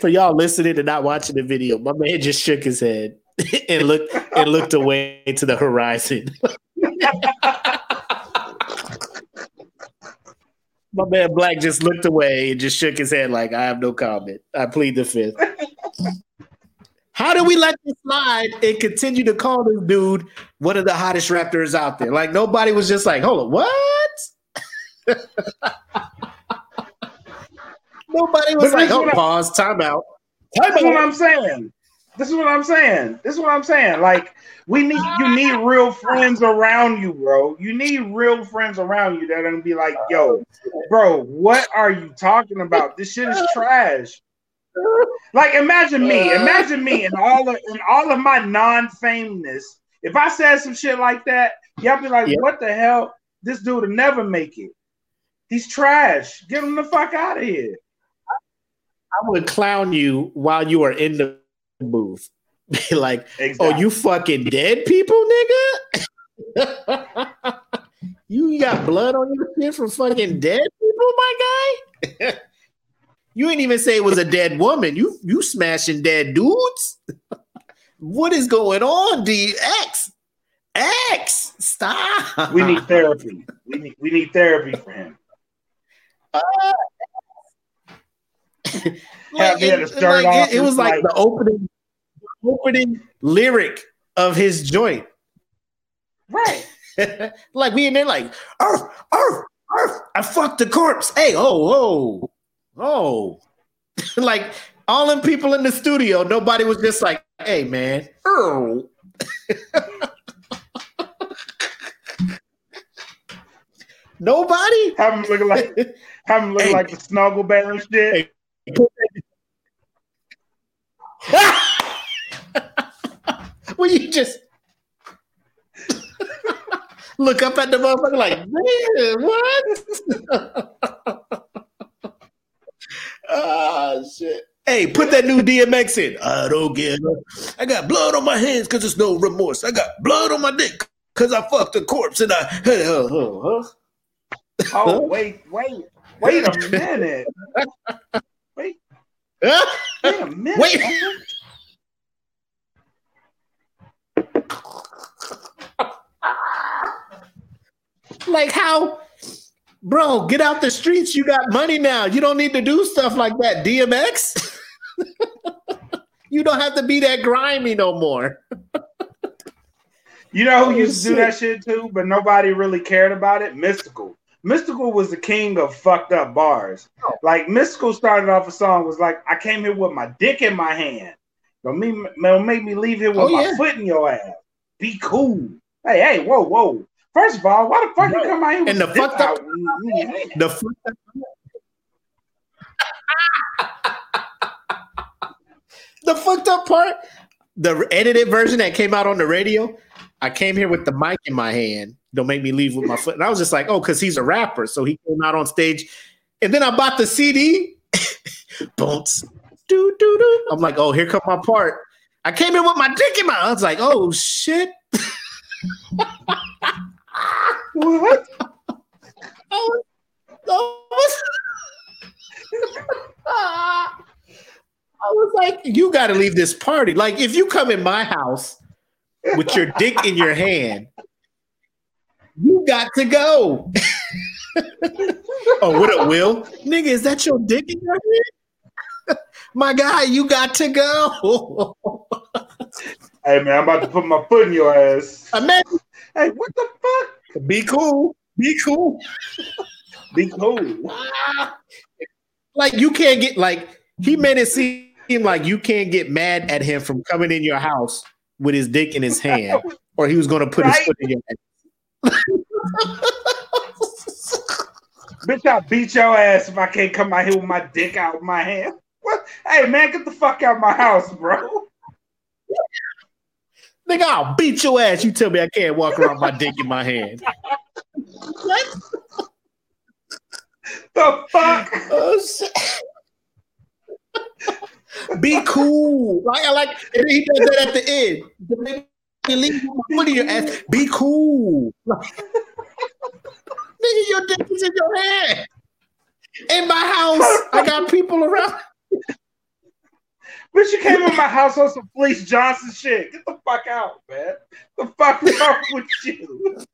For y'all listening and not watching the video, my man just shook his head. (laughs) and looked and looked away to the horizon. (laughs) My man Black just looked away and just shook his head like I have no comment. I plead the fifth. How do we let this slide and continue to call this dude one of the hottest rappers out there? Like nobody was just like, hold on, what? (laughs) nobody was like, oh, pause, time out. Time That's out. what I'm saying. This is what I'm saying. This is what I'm saying. Like we need you need real friends around you, bro. You need real friends around you that are gonna be like, yo, bro, what are you talking about? This shit is trash. Like imagine me, uh. imagine me and all of and all of my non-fameness. If I said some shit like that, y'all be like, what the hell? This dude will never make it. He's trash. Get him the fuck out of here. I would clown you while you are in the booth. Be (laughs) like, exactly. oh, you fucking dead people, nigga? (laughs) you got blood on your skin from fucking dead people, my guy? (laughs) you ain't even say it was a dead woman. You you smashing dead dudes? what is going on, DX? X, stop. We need therapy. We need we need therapy for him. Uh, (laughs) like, it, like, it, it was like, like the opening opening lyric of his joint. Right. (laughs) like we in there like, oh, oh, oh, I fucked the corpse. Hey, oh, oh, oh. (laughs) like all them people in the studio, nobody was just like, hey man, oh. (laughs) Nobody? Have him looking like have him looking hey. like the snuggle bear and shit. Hey. (laughs) Well, you just look up at the motherfucker like, man, what? Oh shit. Hey, put that new DMX in. I don't get it. I got blood on my hands because there's no remorse. I got blood on my dick because I fucked a corpse and I. (laughs) Huh, huh, huh. oh, wait, wait, wait a minute. Wait. Wait a minute. Wait. like how bro, get out the streets. You got money now. You don't need to do stuff like that. DMX. (laughs) you don't have to be that grimy no more. you know who oh, used to do that shit too, but nobody really cared about it? Mystikal. Mystikal was the king of fucked up bars. Oh. Like Mystikal started off a song was like, "I came here with my dick in my hand. Don't me, don't make me leave here with oh, my yeah. foot in your ass. Be cool. Hey, hey, whoa, whoa. First of all, why the fuck you come out here and the fucked up, mm-hmm. the fucked up, (laughs) the fucked up part, the edited version that came out on the radio. I came here with the mic in my hand. Don't make me leave with my foot. And I was just like, oh, because he's a rapper, so he came out on stage. And then I bought the CD. (laughs) Bounce, do do do. I'm like, oh, here come my part. I came in with my dick in my. I was like, oh shit. (laughs) what? I was, I was like, you got to leave this party. Like, if you come in my house with your dick in your hand, you got to go. oh, what up, Will? Nigga, is that your dick in your hand? my guy, you got to go. hey man, I'm about to put my foot in your ass. Imagine, hey, what the fuck? Be cool. Be cool. Be cool. like you can't get like he made it seem like you can't get mad at him from coming in your house with his dick in his hand, or he was going to put right? his foot in your hand. (laughs) Bitch, I'll beat your ass if I can't come out here with my dick out of my hand. What? Hey, man, get the fuck out of my house, bro. Nigga, I'll beat your ass. You tell me I can't walk around my dick in my hand. what? The fuck? Oh, (laughs) Be cool. Like I like and he does that at the end. Leave foot in your ass. Be cool. (laughs) Nigga, your dick is in your hand. In my house, I got people around. Bitch, you came in my house on some Fleece Johnson shit. Get the fuck out, man. The fuck wrong with you?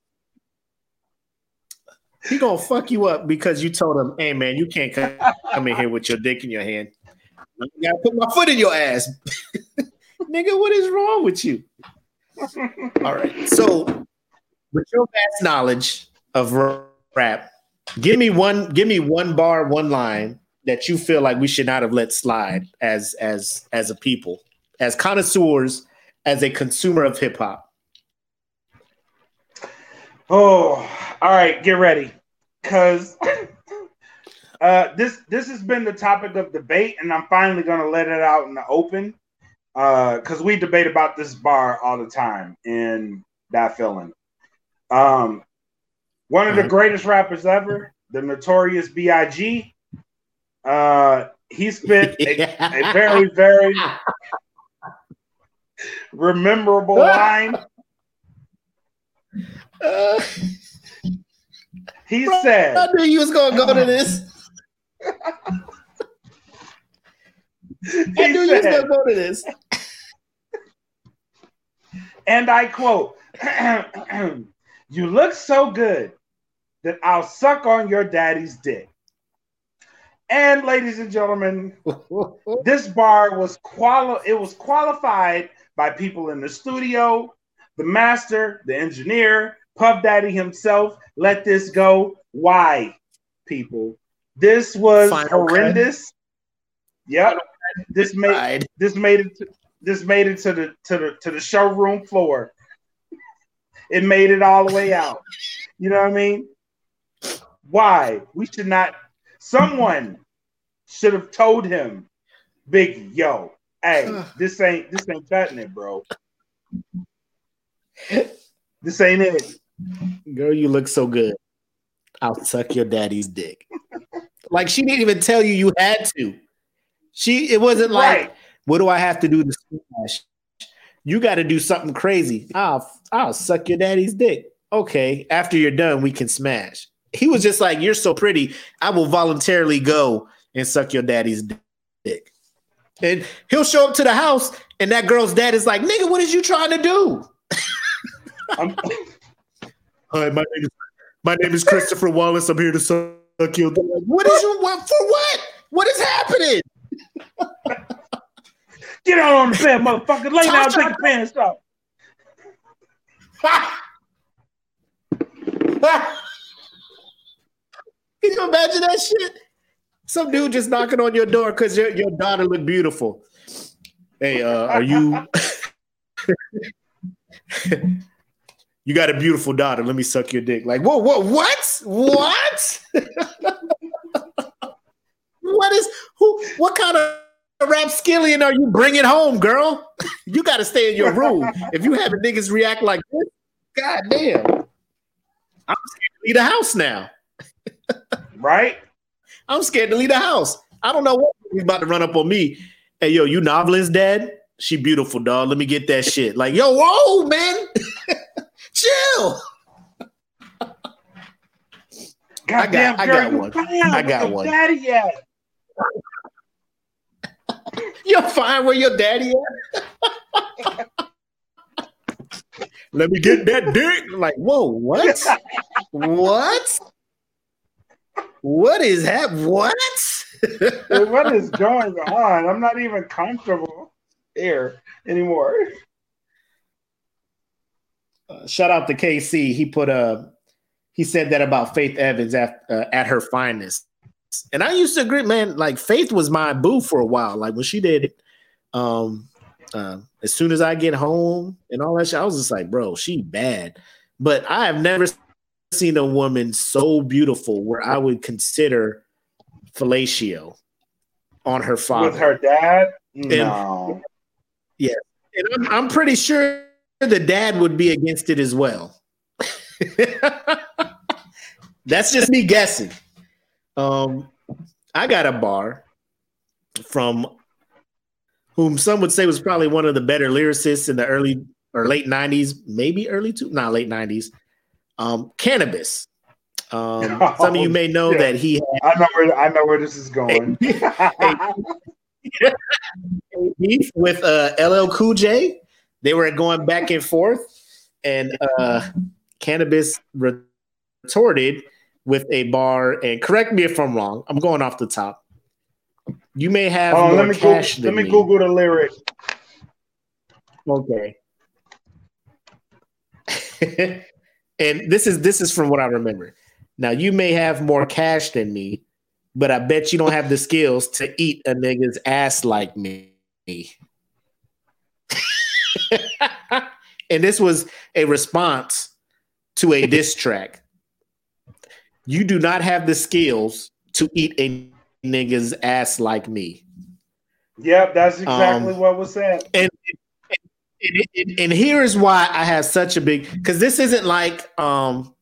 He gonna fuck you up because you told him, "Hey man, you can't come in here with your dick in your hand. I gotta put my foot in your ass, (laughs) nigga. What is wrong with you?" All right, so with your vast knowledge of rap, give me one, give me one bar, one line that you feel like we should not have let slide as as as a people, as connoisseurs, as a consumer of hip hop. Oh, all right, get ready, because (coughs) uh, this this has been the topic of debate, and I'm finally going to let it out in the open because uh, we debate about this bar all the time in Dat Feelin. Um, one of the greatest rappers ever, the notorious B.I.G. Uh, he spit a, (laughs) a very, very rememberable (laughs) line. Uh, he bro, said, "I knew you was gonna go to this." I knew said, you was gonna go to this. And I quote, (clears throat) "You look so good that I'll suck on your daddy's dick." And ladies and gentlemen, this bar was quali- it was qualified by people in the studio, the master, the engineer, Puff Daddy himself. Let this go. Why, people? This was Final horrendous. Yep. This made this made it to, this made it to the to the to the showroom floor. It made it all the way out. You know what I mean? Why? We should not Someone should have told him, Big yo, hey, this ain't this ain't cutting it, bro. This ain't it. Girl, you look so good. I'll suck your daddy's dick. like she didn't even tell you you had to. She it wasn't like, what do I have to do to smash? You got to do something crazy. I'll I'll suck your daddy's dick. Okay, after you're done, we can smash he was just like, "You're so pretty. I will voluntarily go and suck your daddy's dick." And he'll show up to the house, and that girl's dad is like, "Nigga, what is you trying to do?" Hi, (laughs) my name is my name is Christopher Wallace. I'm here to suck your. Dick. What is you what for? What? What is happening? Get out on the bed, motherfucker. Lay down, take your pants off. (laughs) Ah. Ah. Can you imagine that shit? Some dude just knocking on your door because your, your daughter look beautiful. Hey, uh, are you? (laughs) you got a beautiful daughter. Let me suck your dick. Like, what? What? What? (laughs) What? what is who? What kind of rapskillion are you bringing home, girl? (laughs) you got to stay in your room. if you have a niggas react like this, god damn, I'm scared to leave the house now right? I'm scared to leave the house. I don't know what he's about to run up on me. Hey, yo, you Novelin's dad? She beautiful, dog. Let me get that shit. Like, yo, whoa, man. (laughs) Chill. Goddamn, I got, I got one. I got one. Daddy at? (laughs) You're fine where your daddy at. (laughs) Let me get that dick. Like, whoa, what? what? What is that? What? what is going on? I'm not even comfortable here anymore. Uh, shout out to KC. He put a he said that about Faith Evans at uh, at her finest. And I used to agree, man. Like Faith was my boo for a while. Like when she did it, um, uh, as soon as I get home and all that shit, I was just like, bro, she bad. But I have never seen a woman so beautiful where I would consider fellatio on her father. With her dad? No. And, yeah. And I'm, I'm pretty sure the dad would be against it as well. (laughs) That's just me guessing. Um, I got a bar from whom some would say was probably one of the better lyricists in the early or late 90s, maybe early two, not late 90s. Um, Canibus. Um, (laughs) some of you may know yeah. that he. Had, I know where I know where this is going. (laughs) with uh, LL Cool J. They were going back and forth, and uh, Canibus retorted with a bar. And correct me if I'm wrong. I'm going off the top. You may have oh, more let me cash go, Let me, me Google the lyric. Okay. (laughs) and this is this is from what I remember. Now you may have more cash than me, but I bet you don't have the skills to eat a nigga's ass like me. (laughs) and this was a response to a diss track. You do not have the skills to eat a nigga's ass like me. Yep, that's exactly um, what was said. And, and, and, and here's why I have such a big because this isn't like um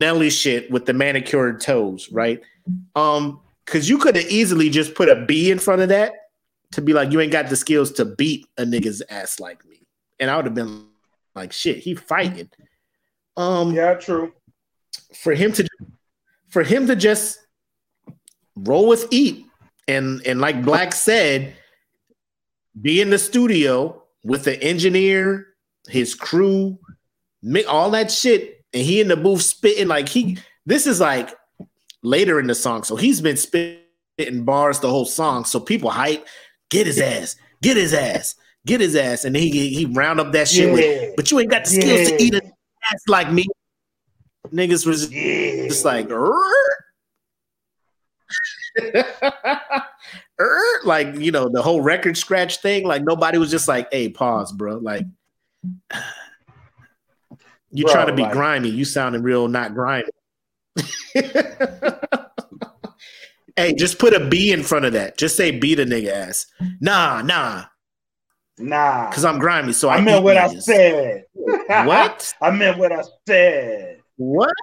Nelly shit with the manicured toes, right? Um, because you could have easily just put a B in front of that to be like, you ain't got the skills to beat a nigga's ass like me. And I would have been like, shit, he fighting. Um, yeah, true. For him to, for him to just roll with eat and and like Black said, be in the studio with the engineer, his crew, all that shit, and he in the booth spitting like he. This is like later in the song, so he's been spitting bars the whole song. So people hype, get his ass, get his ass, get his ass, and he he round up that shit yeah. with. But you ain't got the skills yeah. to eat an ass like me. Niggas was yeah. just like. (laughs) Er, like you know the whole record scratch thing like nobody was just like hey pause bro. Like (sighs) you trying to be like, grimy you sounding real not grimy. (laughs) Hey just put a b in front of that. Just say beat a nigga ass. Nah nah. Nah. Because i'm grimy so i, I meant what niggas. i said. (laughs) What? I meant what i said. What?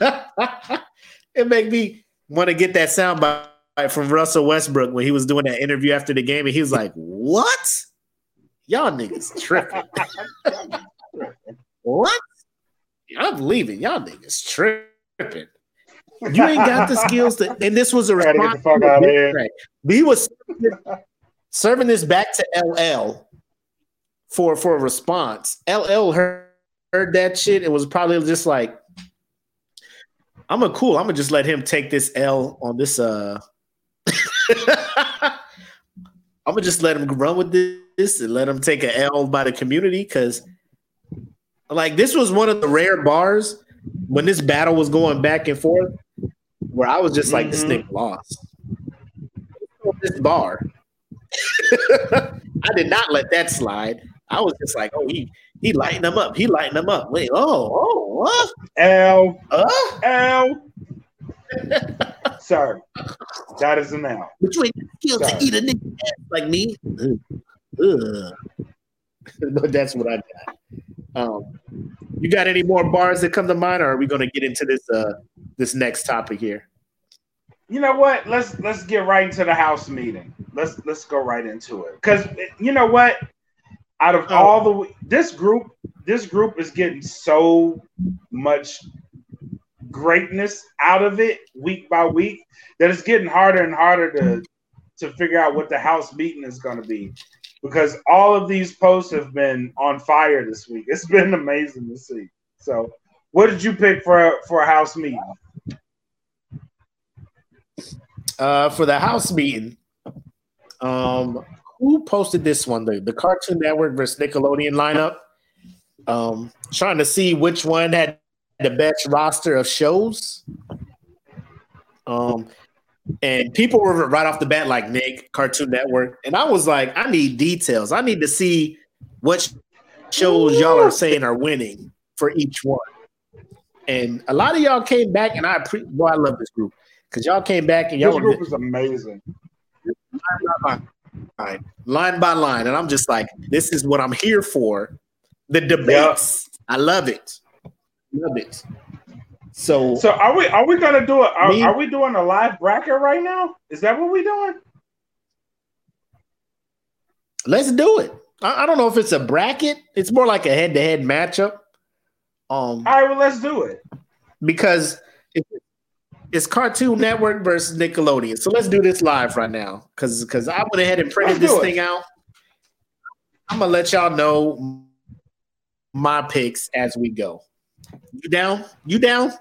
(laughs) It make me want to get that sound soundbite from Russell Westbrook when he was doing that interview after the game, and he was like, "What? Y'all niggas tripping? (laughs) what? I'm leaving. Y'all niggas tripping." You ain't got the skills to, and this was a response. He was serving this back to LL for for a response. LL heard, heard that shit and was probably just like, I'm a cool. I'm gonna just let him take this L on this. Uh, (laughs) I'm gonna just let him run with this and let him take an L by the community because, like, this was one of the rare bars when this battle was going back and forth where I was just like, mm-hmm. this nigga lost. This bar. (laughs) I did not let that slide. I was just like, oh, he he lighting them up. He lighting them up. Wait, oh, oh, what? L. Uh? L. (laughs) Sorry. That is an L. But you ain't skilled to eat a nigga like me. but (laughs) that's what I got. Um, you got any more bars that come to mind, or are we going to get into this uh, this next topic here? You know what? Let's let's get right into the house meeting. Let's let's go right into it. Because you know what? out of oh. all the this group, this group is getting so much greatness out of it week by week that it's getting harder and harder to to figure out what the house meeting is going to be because all of these posts have been on fire this week. It's been amazing to see. So, what did you pick for for a house meeting? Uh, for the house meeting, um, who posted this one? The, the Cartoon Network versus Nickelodeon lineup. Um, trying to see which one had the best roster of shows. Um, and people were right off the bat like Nick, Cartoon Network, and I was like, I need details. I need to see what shows y'all are saying are winning for each one. And a lot of y'all came back, and I pre- boy, I love this group because y'all came back and y'all this group is amazing line, line by line, and I'm just like, this is what I'm here for. The debates, yep. I love it, love it. So, so are we? Are we gonna do it? Are, are, we doing a live bracket right now? Is that what we're doing? Let's do it. I, I don't know if it's a bracket. It's more like a head-to-head matchup. Um, all right, well, let's do it because It's Cartoon Network versus Nickelodeon. So let's do this live right now. Cause because I went ahead and printed this thing out. I'm gonna let y'all know my picks as we go. You down? You down?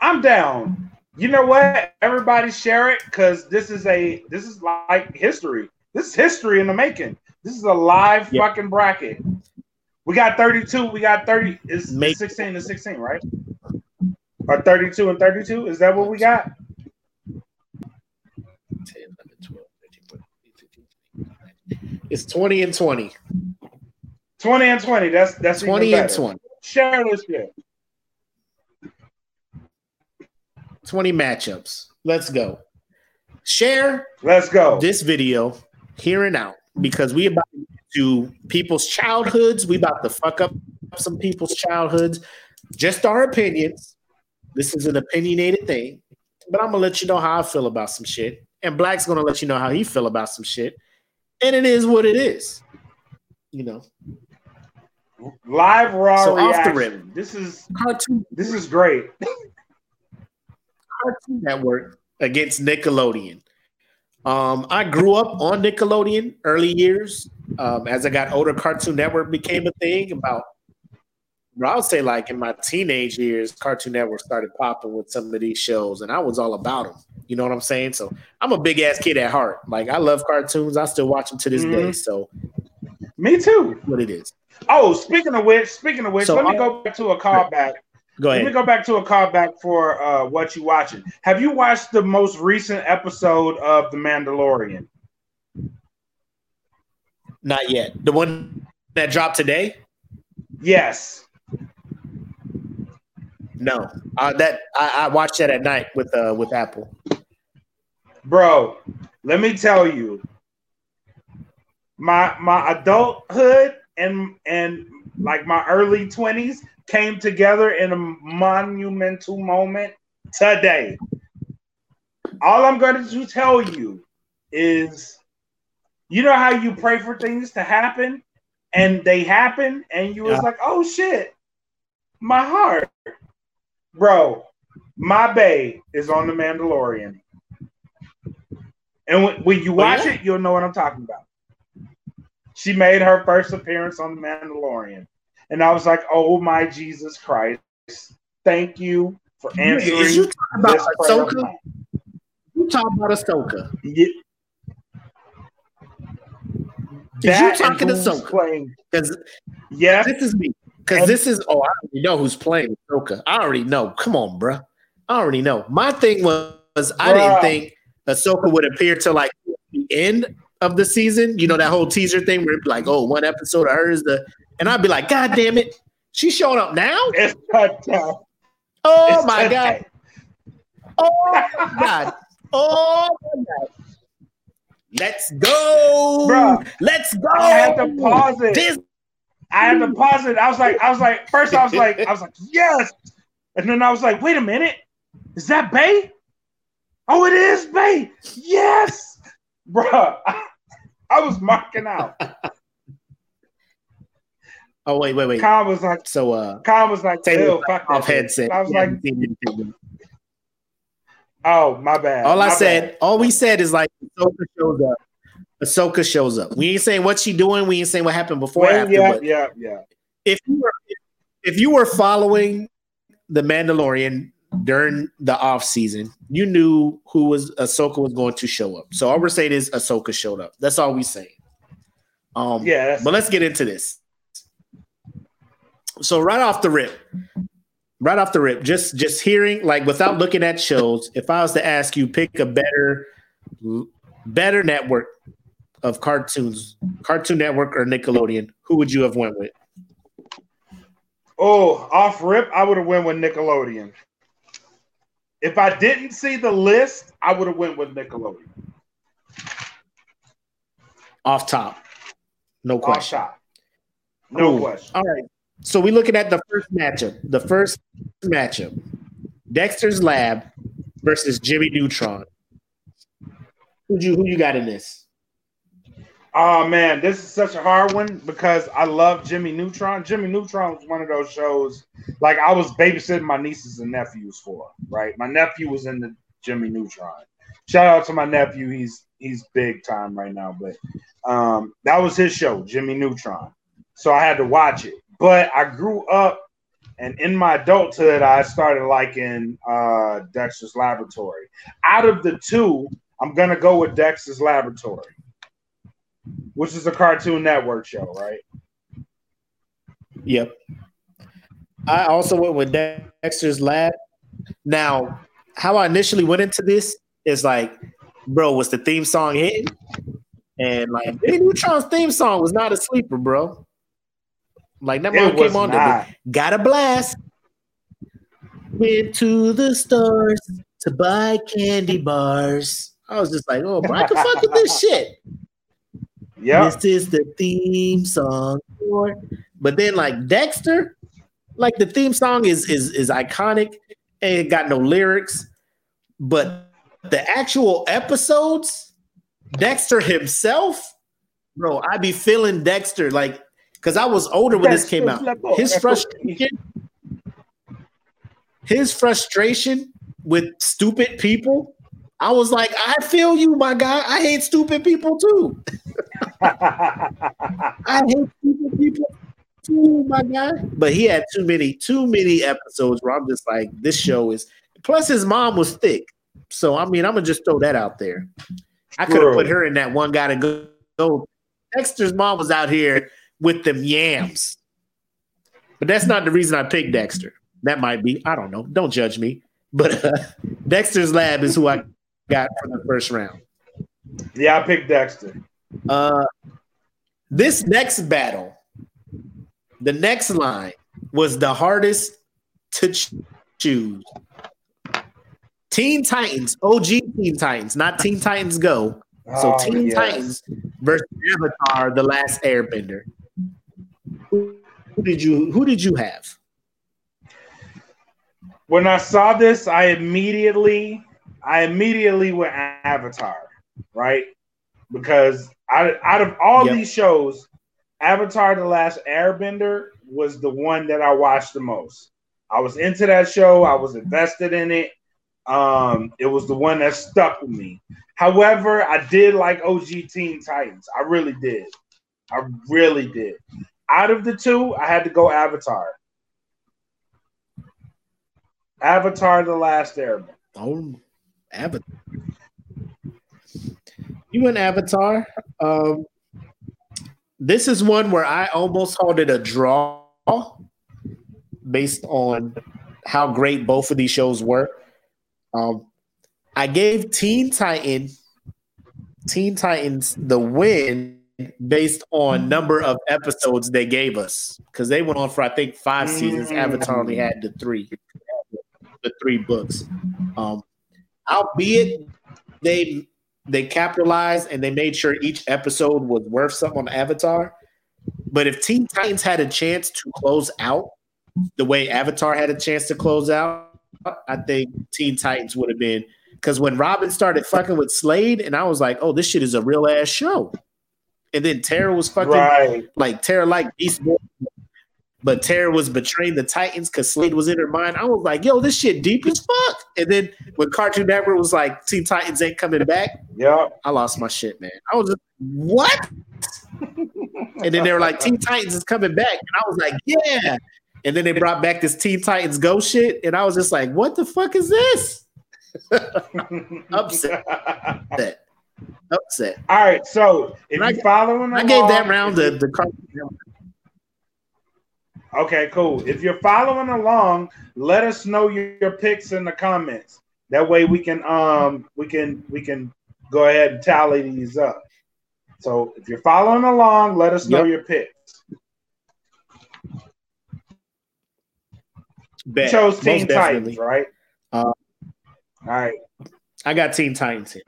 I'm down. You know what? Everybody share it because this is a this is like history. This is history in the making. This is a live yep. fucking bracket. We got 32. We got 30. Is 16 to 16, right? Or 32 and 32? Is that what we got? 10, 11, 12, 13, 14, It's 20 and 20. 20 and 20. That's that's 20 and 20. Share this shit. 20 matchups. Let's go. Share. Let's go. This video here and out because we about to people's childhoods. We about to fuck up some people's childhoods. Just our opinions. This is an opinionated thing, but I'm gonna let you know how I feel about some shit, and Black's gonna let you know how he feel about some shit, and it is what it is. You know. Live raw so reaction. off the rim. This is cartoon. This is great. (laughs) Cartoon Network against Nickelodeon. Um, I grew up on Nickelodeon early years. Um, as I got older, Cartoon Network became a thing. About, I would say, like in my teenage years, Cartoon Network started popping with some of these shows, and I was all about them. You know what I'm saying? So I'm a big ass kid at heart. Like I love cartoons. I still watch them to this mm-hmm. day. So, me too. What it is. Oh, speaking of which, speaking of which, so let me go back to a callback Go ahead. Let me go back to a callback for uh, what you watching. Have you watched the most recent episode of The Mandalorian? Not yet. The one that dropped today. Yes. No, uh, that I, I watched that at night with uh with Apple. Bro, let me tell you, my my adulthood and and like my early twenties came together in a monumental moment today. All I'm going to tell you is you know how you pray for things to happen and they happen and you was like, oh shit, my heart. Bro, my bay is on the Mandalorian. And when, when you oh, watch oh, yeah? it, you'll know what I'm talking about. She made her first appearance on the Mandalorian. And I was like, oh my Jesus Christ. Thank you for answering. Is you talking about Ahsoka? You talking about Ahsoka? Yeah. Is you talking to Ahsoka? Because yeah, this is me. Because this is oh, I already know who's playing Ahsoka. I already know. Come on, bro. I already know. My thing was, was I didn't think Ahsoka would appear till like the end of the season. You know that whole teaser thing where like, oh, one episode of her is the and I'd be like, God damn it, she's showing up now. It's touchdown. Oh it's my god. Oh my god. Oh my god. Let's go, bro. Let's go. I had to pause it. This- I had to pause it. I was like, I was like, first I was like, I was like, yes, and then I was like, wait a minute, is that Bay? Oh, it is Bay. Yes, bro. I, I was marking out. (laughs) Oh wait, wait, wait. Kyle was like, so uh, Kyle was like, Taylor fuck off headset. I was like, oh my bad. All my I said, bad. all we said is like Ahsoka shows up. Ahsoka shows up. We ain't saying what she doing. We ain't saying what happened before. Well, after, yeah, yeah, yeah. If you were, if you were following the Mandalorian during the off season, you knew who was Ahsoka was going to show up. So all we're saying is Ahsoka showed up. That's all we say. Um, yeah. But let's get into this so right off the rip, right off the rip, just just hearing like without looking at shows, if I was to ask you pick a better better network of cartoons, Cartoon Network or Nickelodeon, who would you have went with? Oh, off rip, I would have went with Nickelodeon. If I didn't see the list, I would have went with Nickelodeon. Off top, no question. Off top. No Ooh. question. All right. So we're looking at the first matchup. The first matchup: Dexter's Lab versus Jimmy Neutron. Who you who you got in this? Oh man, this is such a hard one because I love Jimmy Neutron. Jimmy Neutron was one of those shows like I was babysitting my nieces and nephews for, right? My nephew was in the Jimmy Neutron. Shout out to my nephew. He's he's big time right now, but um that was his show, Jimmy Neutron. So I had to watch it. But I grew up and in my adulthood I started liking uh Dexter's Laboratory. Out of the two, I'm gonna go with Dexter's Laboratory which is a Cartoon Network show, right? Yep. I also went with Dexter's Lab. Now, how I initially went into this is like, bro, was the theme song hitting? And like, Jimmy Neutron's theme song was not a sleeper, bro. Like that one came on, to got a blast. Went to the stores to buy candy bars. I was just like, oh, bro, I can fuck with this (laughs) shit. Yeah. This is the theme song. But then like Dexter, like the theme song is is is iconic and it got no lyrics, but the actual episodes, Dexter himself, bro, I be feeling Dexter like because I was older when this came out. His oh, frustration, his frustration with stupid people I was like, I feel you, my guy. I hate stupid people too. (laughs) I hate stupid people too, my guy. But he had too many, too many episodes where I'm just like, this show is. Plus, his mom was thick, so I mean, I'm gonna just throw that out there. I could have put her in that one guy to go. go. Dexter's mom was out here with them yams, but that's not the reason I picked Dexter. That might be. I don't know. Don't judge me. But uh, Dexter's Lab is who I got for the first round. Yeah, I picked Dexter. Uh, this next battle, the next line was the hardest to choose. Teen Titans, OG Teen Titans, not Teen Titans Go. So oh, Teen yes. Titans versus Avatar: The Last Airbender. Who, who did you Who did you have? When I saw this, I immediately I immediately went Avatar, right? Because out, out of all yep. these shows, Avatar: The Last Airbender was the one that I watched the most. I was into that show. I was invested in it. Um, it was the one that stuck with me. However, I did like OG Teen Titans. I really did. I really did. Out of the two, I had to go Avatar. Avatar: The Last Airbender. Oh, Avatar. You went Avatar. Um, this is one where I almost called it a draw based on how great both of these shows were. Um, I gave Teen Titan, Teen Titans the win based on number of episodes they gave us because they went on for I think five seasons. Avatar only had the three, the three books. Um, albeit they they capitalized and they made sure each episode was worth something on Avatar. But if Teen Titans had a chance to close out the way Avatar had a chance to close out, I think Teen Titans would have been because when Robin started fucking with Slade, and I was like, oh, this shit is a real ass show. And then Tara was fucking right. like Tara like Beast Boy but Tara was betraying the Titans because Slade was in her mind. I was like, yo, this shit deep as fuck. And then when Cartoon Network was like, Teen Titans ain't coming back, yeah, I lost my shit, man. I was just, what? and then they were like, Teen Titans is coming back. And I was like, yeah. And then they brought back this Teen Titans Go shit. And I was just like, what the fuck is this? (laughs) Upset. Upset. Upset. All right. So if you following I gave that round the, the Cartoon Network Okay, cool. If you're following along, let us know your, your picks in the comments. That way we can um we can we can go ahead and tally these up. So if you're following along, let us know yep. your picks. Bet. You chose Teen Titans, right? Uh, All right. I got Teen Titans here.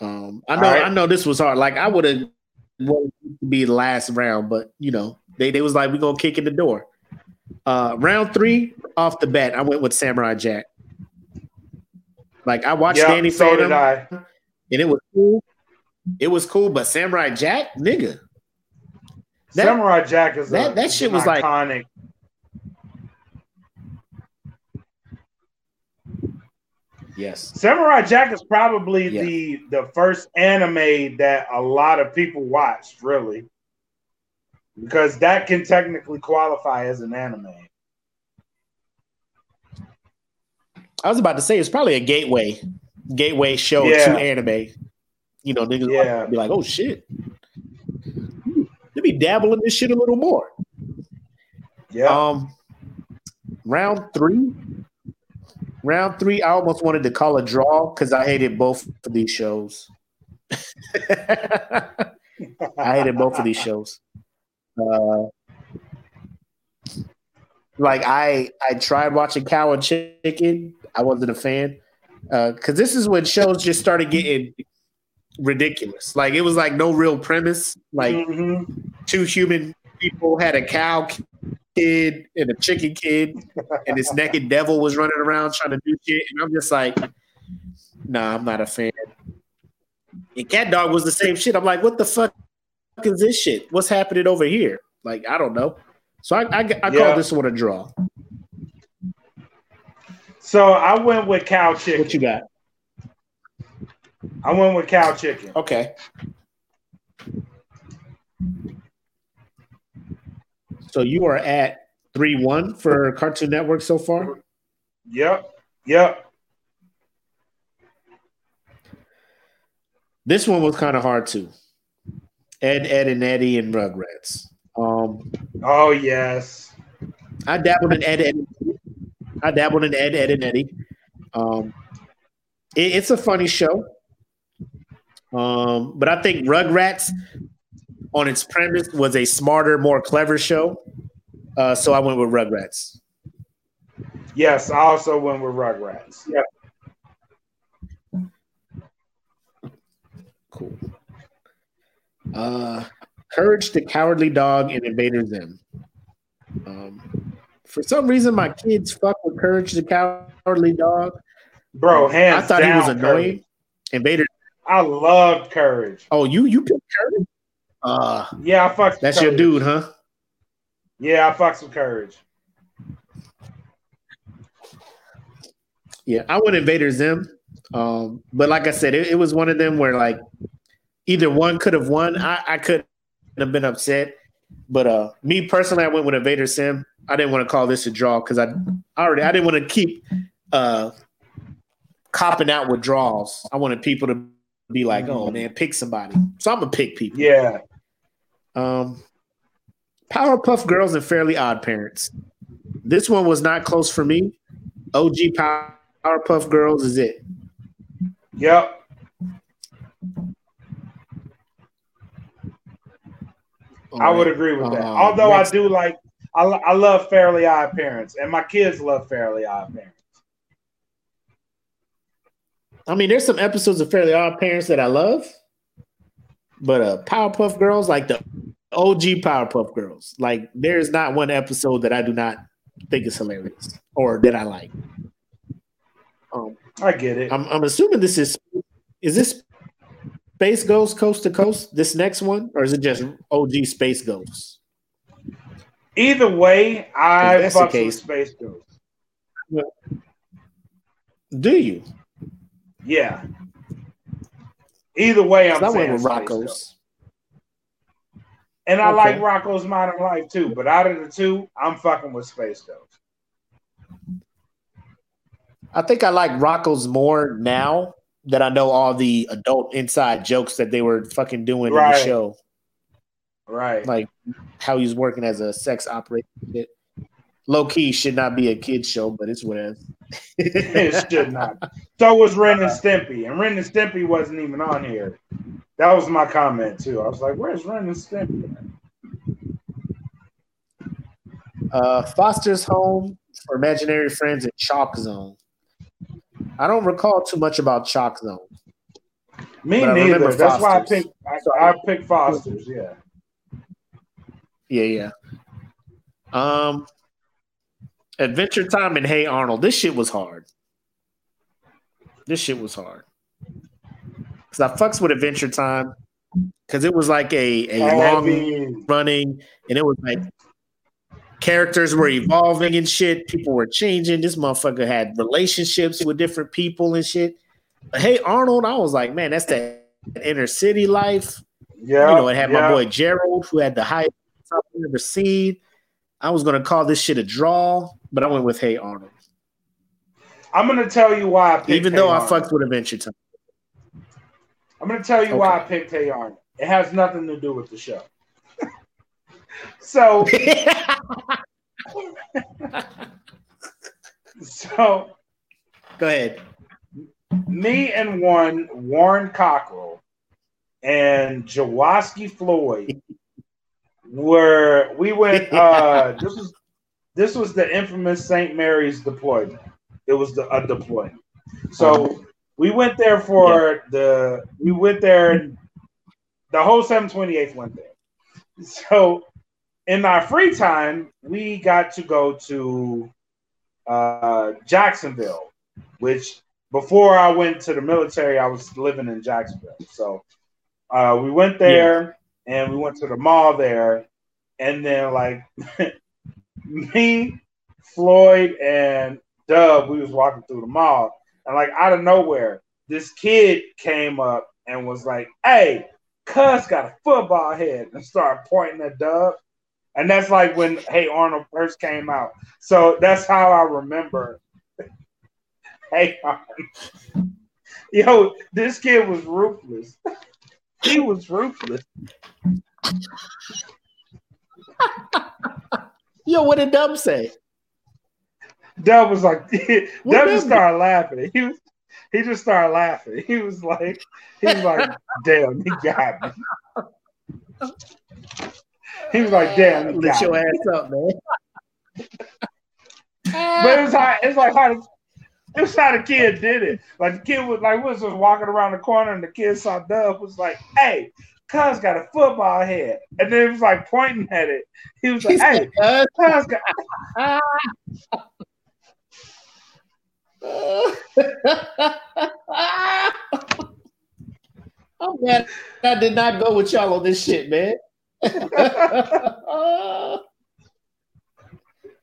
Um, I know, right. I know this was hard. Like I would have wanted to be the last round, but you know, they they was like, we gonna kick in the door. Uh, round three off the bat, I went with Samurai Jack. Like I watched yep, Danny so Phantom, and it was cool. it was cool, but Samurai Jack, nigga. That, Samurai Jack is that, a, that shit was iconic. like Yes. Samurai Jack is probably yeah. the the first anime that a lot of people watched, really. Because that can technically qualify as an anime. I was about to say it's probably a gateway gateway show yeah. to anime. You know, niggas yeah. be like, oh shit. Let me dabble in this shit a little more. Yeah. Um round three Round three, I almost wanted to call a draw because I hated both of these shows. (laughs) I hated both of these (laughs) shows. Uh, like I, I tried watching Cow and Chicken. I wasn't a fan because uh, this is when shows just started getting ridiculous. Like it was like no real premise. Like mm-hmm. two human people had a cow kid and a chicken kid, and this naked devil was running around trying to do shit. And I'm just like, nah, I'm not a fan. And Cat Dog was the same shit. I'm like, what the fuck is this shit? What's happening over here? Like, I don't know. So I, I, I yeah. call this one a draw. So I went with cow chicken. What you got? I went with cow chicken. Okay. So you are at three one for Cartoon Network so far. Yep. Yep. This one was kind of hard too. Ed, Edd, and Eddy and Rugrats. Um, oh yes. I dabbled in Ed, Ed. I dabbled in Ed, Edd, and Eddy. Um, it, it's a funny show. Um, but I think Rugrats on its premise was a smarter, more clever show. Uh, so I went with Rugrats. Yes, I also went with Rugrats. Yeah. Cool. Uh, Courage the Cowardly Dog and Invader Zim. Um, for some reason, my kids fuck with Courage the Cowardly Dog. Bro, hands I thought down, he was annoying. Courage. Invader. I loved Courage. Oh, you you picked Courage? Uh, yeah, I fucked. That's your dude, huh? Yeah, I fucked some courage. Yeah, I went Invader Zim. Um, but like I said, it, it, was one of them where like either one could have won. I, I could have been upset. But uh me personally, I went with Invader Zim. I didn't want to call this a draw because I already I didn't want to keep uh copping out with draws. I wanted people to be like, oh man, pick somebody. So I'm gonna pick people. Yeah. Um, Powerpuff Girls and Fairly Odd Parents. This one was not close for me. OG Powerpuff Girls is it. Yep. I would agree with that. Uh, Although. I do like, I, I love Fairly Odd Parents, and my kids love Fairly Odd Parents. I mean, there's some episodes of Fairly Odd Parents that I love, but uh, Powerpuff Girls, like the OG Powerpuff Girls. Like there is not one episode that I do not think is hilarious or that I like. Um, I get it. I'm, I'm assuming this is is this Space Ghost Coast to Coast this next one, or is it just OG Space Ghost? Either way, I fuck with Space Ghost. Do you? Yeah. Either way, I'm I went with Rocko's. And I okay. like Rocko's Modern Life too, but out of the two, I'm fucking with Space Ghost. I think I like Rocko's more now that I know all the adult inside jokes that they were fucking doing right. in the show. Right. Like how he's working as a sex operator. Low key should not be a kid show, but it's whatever. (laughs) it should not. So was Ren and Stimpy, and Ren and Stimpy wasn't even on here. That was my comment too. I was like, "Where's Ren and Stimpy?" Uh, Foster's Home for Imaginary Friends and Chalk Zone. I don't recall too much about Chalk Zone. Me neither. That's Foster's. why I picked. I, I picked Foster's. Yeah. Yeah, yeah. Um, Adventure Time and Hey Arnold. This shit was hard. This shit was hard. because I fucks with Adventure Time because it was like a a long running, and it was like characters were evolving and shit. People were changing. This motherfucker had relationships with different people and shit. But hey, Arnold, I was like, man, that's that inner city life. Yeah, you know, it had yeah. my boy Gerald who had the highest I've ever seen. I was gonna call this shit a draw, but I went with Hey Arnold. I'm gonna tell you why. i Even hey though Arnold. I fucked with Adventure Time. I'm gonna tell you okay. why I picked Hey Arnold. It has nothing to do with the show. So, so go ahead. Me and one Warren Cockrell and Jawaski Floyd were we went (laughs) uh this was this was the infamous St. Mary's deployment. It was the a deployment. So we went there for yeah. the we went there the whole 728th went there. So in our free time, we got to go to uh, Jacksonville, which before I went to the military, I was living in Jacksonville. So uh, we went there yeah. and we went to the mall there. And then, like, (laughs) me, Floyd, and Dub, we was walking through the mall. And, like, out of nowhere, this kid came up and was like, hey, Cuz got a football head and started pointing at Dub. And that's like when Hey Arnold first came out. So that's how I remember (laughs) Hey Arnold. Yo, this kid was ruthless. (laughs) he was ruthless. (laughs) Yo, what did Dub say? Dub was like, Dub just started laughing. He was he just started laughing. He was like, he was like, damn, he got me. He was like, damn, he lift your ass up, man. (laughs) but it was how it's like how the, it was how the kid did it. Like the kid was like was just walking around the corner and the kid saw Dub was like, hey, Cuz got a football head. And then he was like pointing at it. He was like, hey, Cuz got (laughs) oh, I'm glad I did not go with y'all on this shit, man.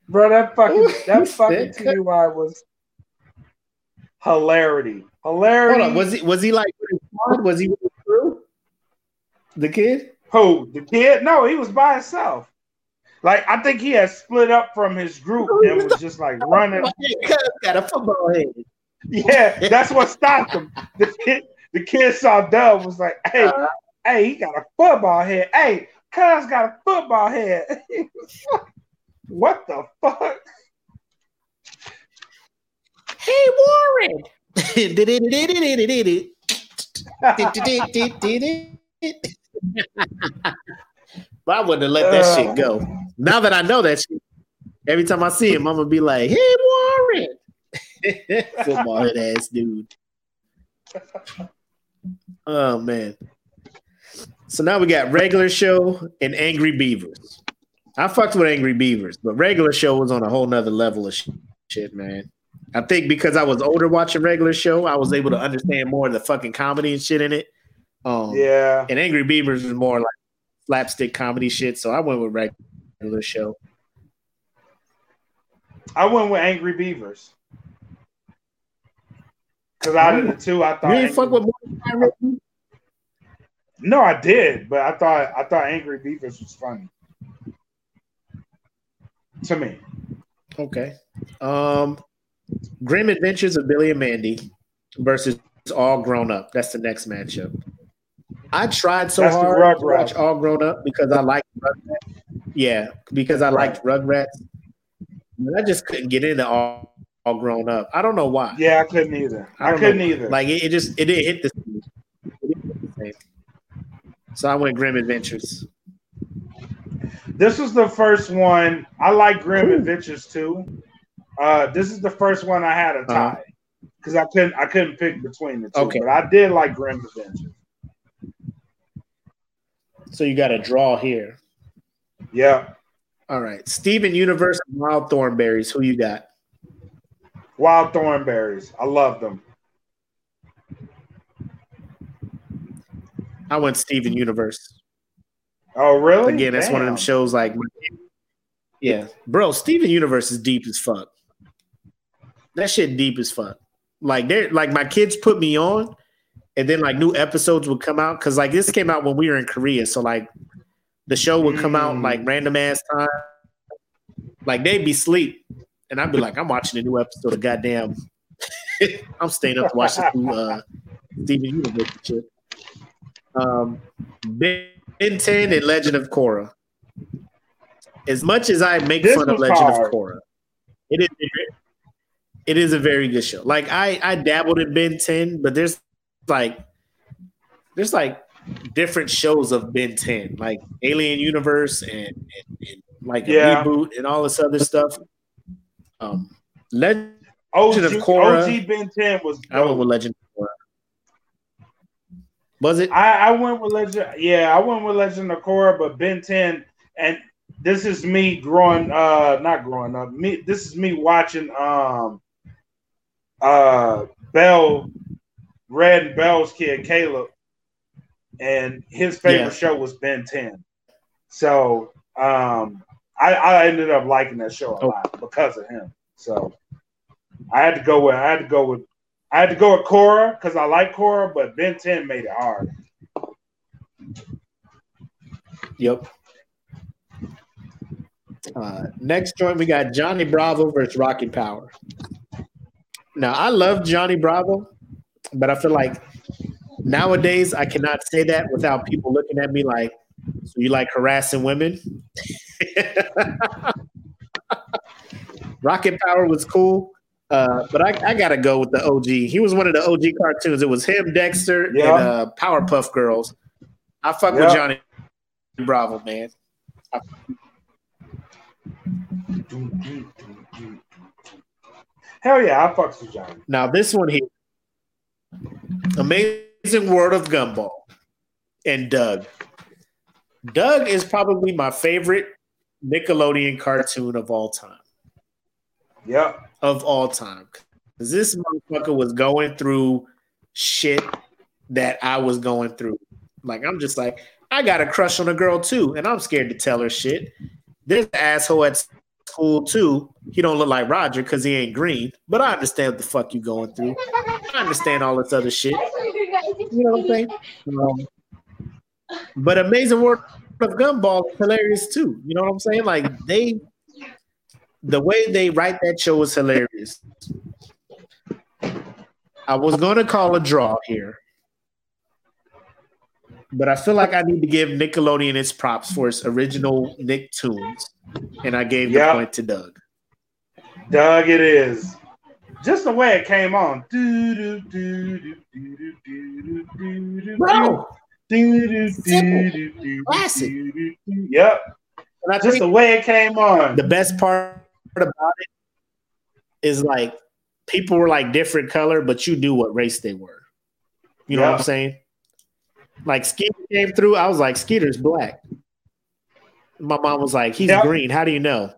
Bro, that fucking (laughs) that fucking TUI was hilarity. Hilarity. Hold on, was he was he like was he with the kid? Who? The kid? No, he was by himself. Like I think he had split up from his group (laughs) and was just like running. (laughs) Got a football head. Yeah, that's what stopped him. The kid, the kid saw Dub was like, "Hey, uh, hey, he got a football head. Hey, Cuz got a football head. (laughs) what the fuck? Hey, Warren. (laughs) but I wouldn't have let that uh, shit go. Now that I know that shit, every time I see him, I'm gonna be like, "Hey, Warren." (laughs) Football head ass dude. Oh man. So now we got regular show and Angry Beavers. I fucked with Angry Beavers, but regular show was on a whole nother level of shit, man. I think because I was older watching regular show, I was able to understand more of the fucking comedy and shit in it. Um, yeah. And Angry Beavers was more like slapstick comedy shit, so I went with regular show. I went with Angry Beavers. Because out of the two, I thought you didn't fuck with No, I did, but I thought I thought Angry Beavers was funny to me. Okay. Um, Grim Adventures of Billy and Mandy versus All Grown Up. That's the next matchup. I tried so That's hard to watch All Grown Up because I liked Rugrats. Yeah, because I liked Rugrats. But I just couldn't get into All all grown up. I don't know why. Yeah, I couldn't either. I, I couldn't know. either. Like it, it, just it didn't hit the same. So I went Grim Adventures. This was the first one. I like Grim Ooh. Adventures too. Uh, this is the first one I had a uh-huh. tie because uh-huh. I couldn't I couldn't pick between the two. Okay. But I did like Grim Adventures. So you got a draw here. Yeah. All right. Steven Universe Wild Thornberrys. Who you got? Wild thornberrys. I love them. I went Steven Universe. Oh, really? Again, that's Damn. one of them shows like, yeah, bro. Steven Universe is deep as fuck. That shit deep as fuck. Like they're like my kids put me on, and then like new episodes would come out because like this came out when we were in Korea, so like the show would come mm. out like random ass time. Like they'd be sleep, and I'd be like, I'm watching a new episode of goddamn. (laughs) I'm staying up to watch the new uh, Steven Universe shit. Um, Ben 10 and Legend of Korra. As much as I make this fun of Legend hard. of Korra, it is it is a very good show. Like I I dabbled in Ben 10, but there's like there's like different shows of Ben 10, like Alien Universe and, and, and like yeah. reboot and all this other stuff. Um Legend OG, of Korra. OG Ben 10 was dope. I went with Legend. Was it? I, I went with Legend. Yeah, I went with Legend of Korra, but Ben 10 and this is me growing uh not growing up. Me this is me watching um uh, Bell, Red and Bell's kid Caleb, and his favorite yeah. show was Ben 10. So um, I, I, ended up liking that show a oh. lot because of him. So I had to go with I had to go with I had to go with Korra because I like Korra, but Ben 10 made it hard. Yep. Uh, next joint, we got Johnny Bravo versus Rocket Power. Now I love Johnny Bravo, but I feel like nowadays I cannot say that without people looking at me like, "So you like harassing women?" (laughs) Rocket Power was cool, uh, but I, I, gotta go with the OG. He was one of the OG cartoons. It was him, Dexter, yeah. and uh, Powerpuff Girls. I fuck yeah. with Johnny Bravo, man. I- Hell yeah, I fucks with Johnny. Now this one here, Amazing World of Gumball, and Doug. Doug is probably my favorite Nickelodeon cartoon of all time. Yep. Of all time. This motherfucker was going through shit that I was going through. Like, I'm just like, I got a crush on a girl too, and I'm scared to tell her shit. This asshole at school too. He don't look like Roger because he ain't green. But I understand what the fuck you going through. I understand all this other shit. You know what I'm saying? Um, but Amazing World of Gumball hilarious too. You know what I'm saying? Like they, the way they write that show is hilarious. I was gonna call a draw here, but I feel like I need to give Nickelodeon its props for its original Nicktoons and I gave yep. the point to Doug. Doug, it is. Just the way it came on. Bro, classic. Yep. Just the way it came on. The best part about it is like people were like different color, but you knew what race they were. You know yep. what I'm saying? Like Skeeter came through, I was like, Skeeter's black my mom was like, "He's green. How do you know?"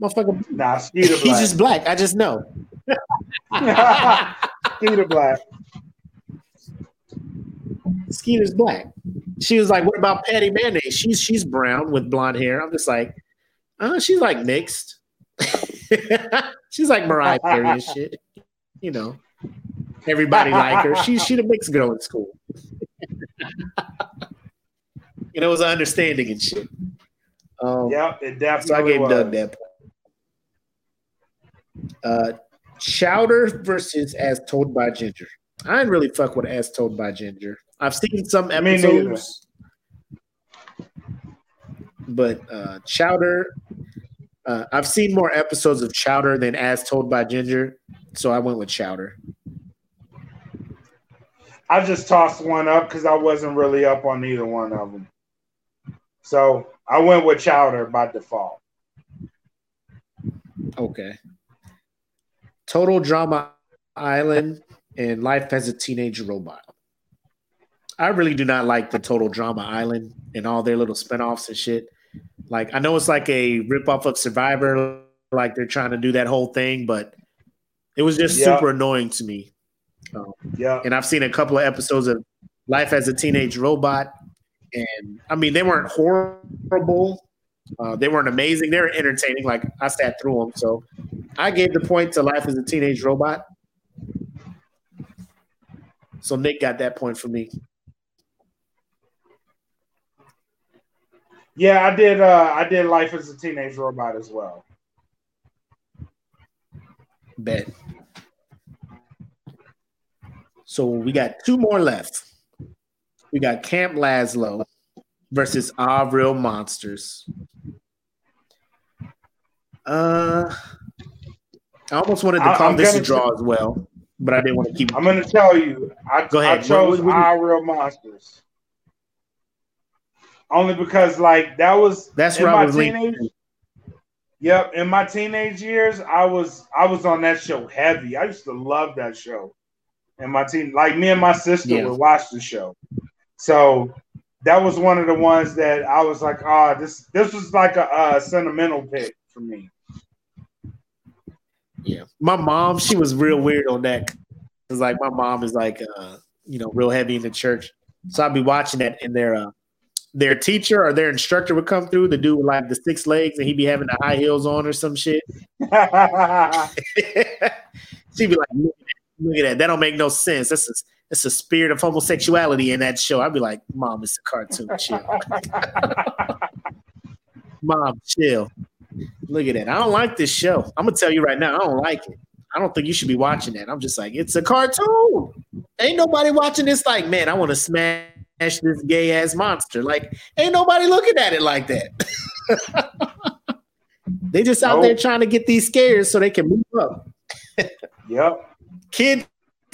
Motherfucker, nah, Skeeter black. He's just black. I just know. (laughs) Skeeter black. Skeeter's black. She was like, "What about Patty Mayonnaise? She's she's brown with blonde hair." I'm just like, "Uh, she's like mixed. (laughs) she's like Mariah Carey and shit. You know, everybody like her. She's she the mixed girl in school. (laughs) you know, it was understanding and shit. Um, yeah, it definitely. So I gave was. Doug that. Uh, Chowder versus As Told by Ginger. I didn't really fuck with As Told by Ginger. I've seen some episodes, but uh, Chowder. Uh, I've seen more episodes of Chowder than As Told by Ginger, so I went with Chowder. I just tossed one up because I wasn't really up on either one of them. So I went with Chowder by default. Okay. Total Drama Island and Life as a Teenage Robot. I really do not like the Total Drama Island and all their little spinoffs and shit. Like I know it's like a ripoff of Survivor, like they're trying to do that whole thing, but it was just super annoying to me. Um, yeah. And I've seen a couple of episodes of Life as a Teenage Robot, and I mean they weren't horrible. Uh, they weren't amazing. They were entertaining. Like I sat through them, so I gave the point to Life as a Teenage Robot. So Nick got that point for me. Yeah, I did. Uh, I did Life as a Teenage Robot as well. Bet. So we got two more left. We got Camp Lazlo versus Aaahh!!! Real Monsters. Uh, I almost wanted to call I, this a draw as well, but I didn't want to keep. I'm going to tell you. I, Go ahead. I chose what, what, what, Aaahh!!! Real Monsters only because like that was that's in my teenage. Yep, in my teenage years, I was I was on that show heavy. I used to love that show. And my team like me and my sister yeah. would watch the show. So that was one of the ones that I was like, ah, oh, this this was like a, a sentimental pick for me. Yeah, my mom, she was real weird on that. It's like my mom is like, uh, you know, real heavy in the church. So I'd be watching that in their uh, their teacher or their instructor would come through, the dude with like the six legs, and he'd be having the high heels on or some shit. (laughs) (laughs) She'd be like, look at, that. That don't make no sense. That's a, that's a spirit of homosexuality in that show. I'd be like, Mom, it's a cartoon. Chill. (laughs) Mom, chill. Look at that. I don't like this show. I'm gonna tell you right now, I don't like it. I don't think you should be watching that. I'm just like, it's a cartoon. Ain't nobody watching this. Like, man, I want to smash this gay ass monster. Like, ain't nobody looking at it like that. (laughs) they just out nope. there trying to get these scares so they can move up. (laughs) yep. Kids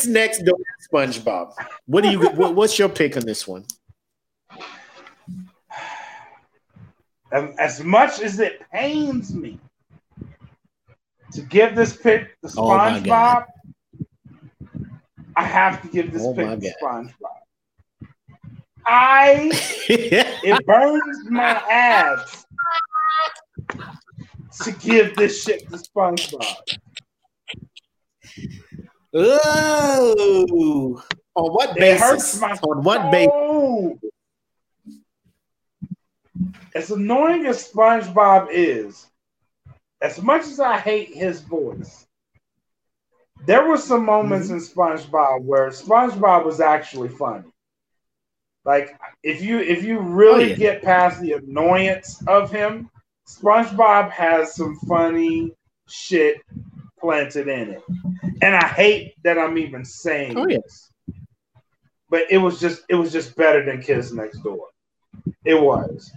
next door, SpongeBob. What do you? what, (laughs) what's your pick on this one? Um, as much as it pains me to give this pick to oh SpongeBob, oh I have to give this oh pick to SpongeBob. I (laughs) it burns my ass to give this shit to SpongeBob. Oh, on what basis? It hurts my on what basis? As annoying as SpongeBob is, as much as I hate his voice, there were some moments mm-hmm. in SpongeBob where SpongeBob was actually funny. Like if you if you really oh, yeah. get past the annoyance of him, SpongeBob has some funny shit planted in it. And I hate that I'm even saying oh, this. But it was just it was just better than Kids Next Door. It was.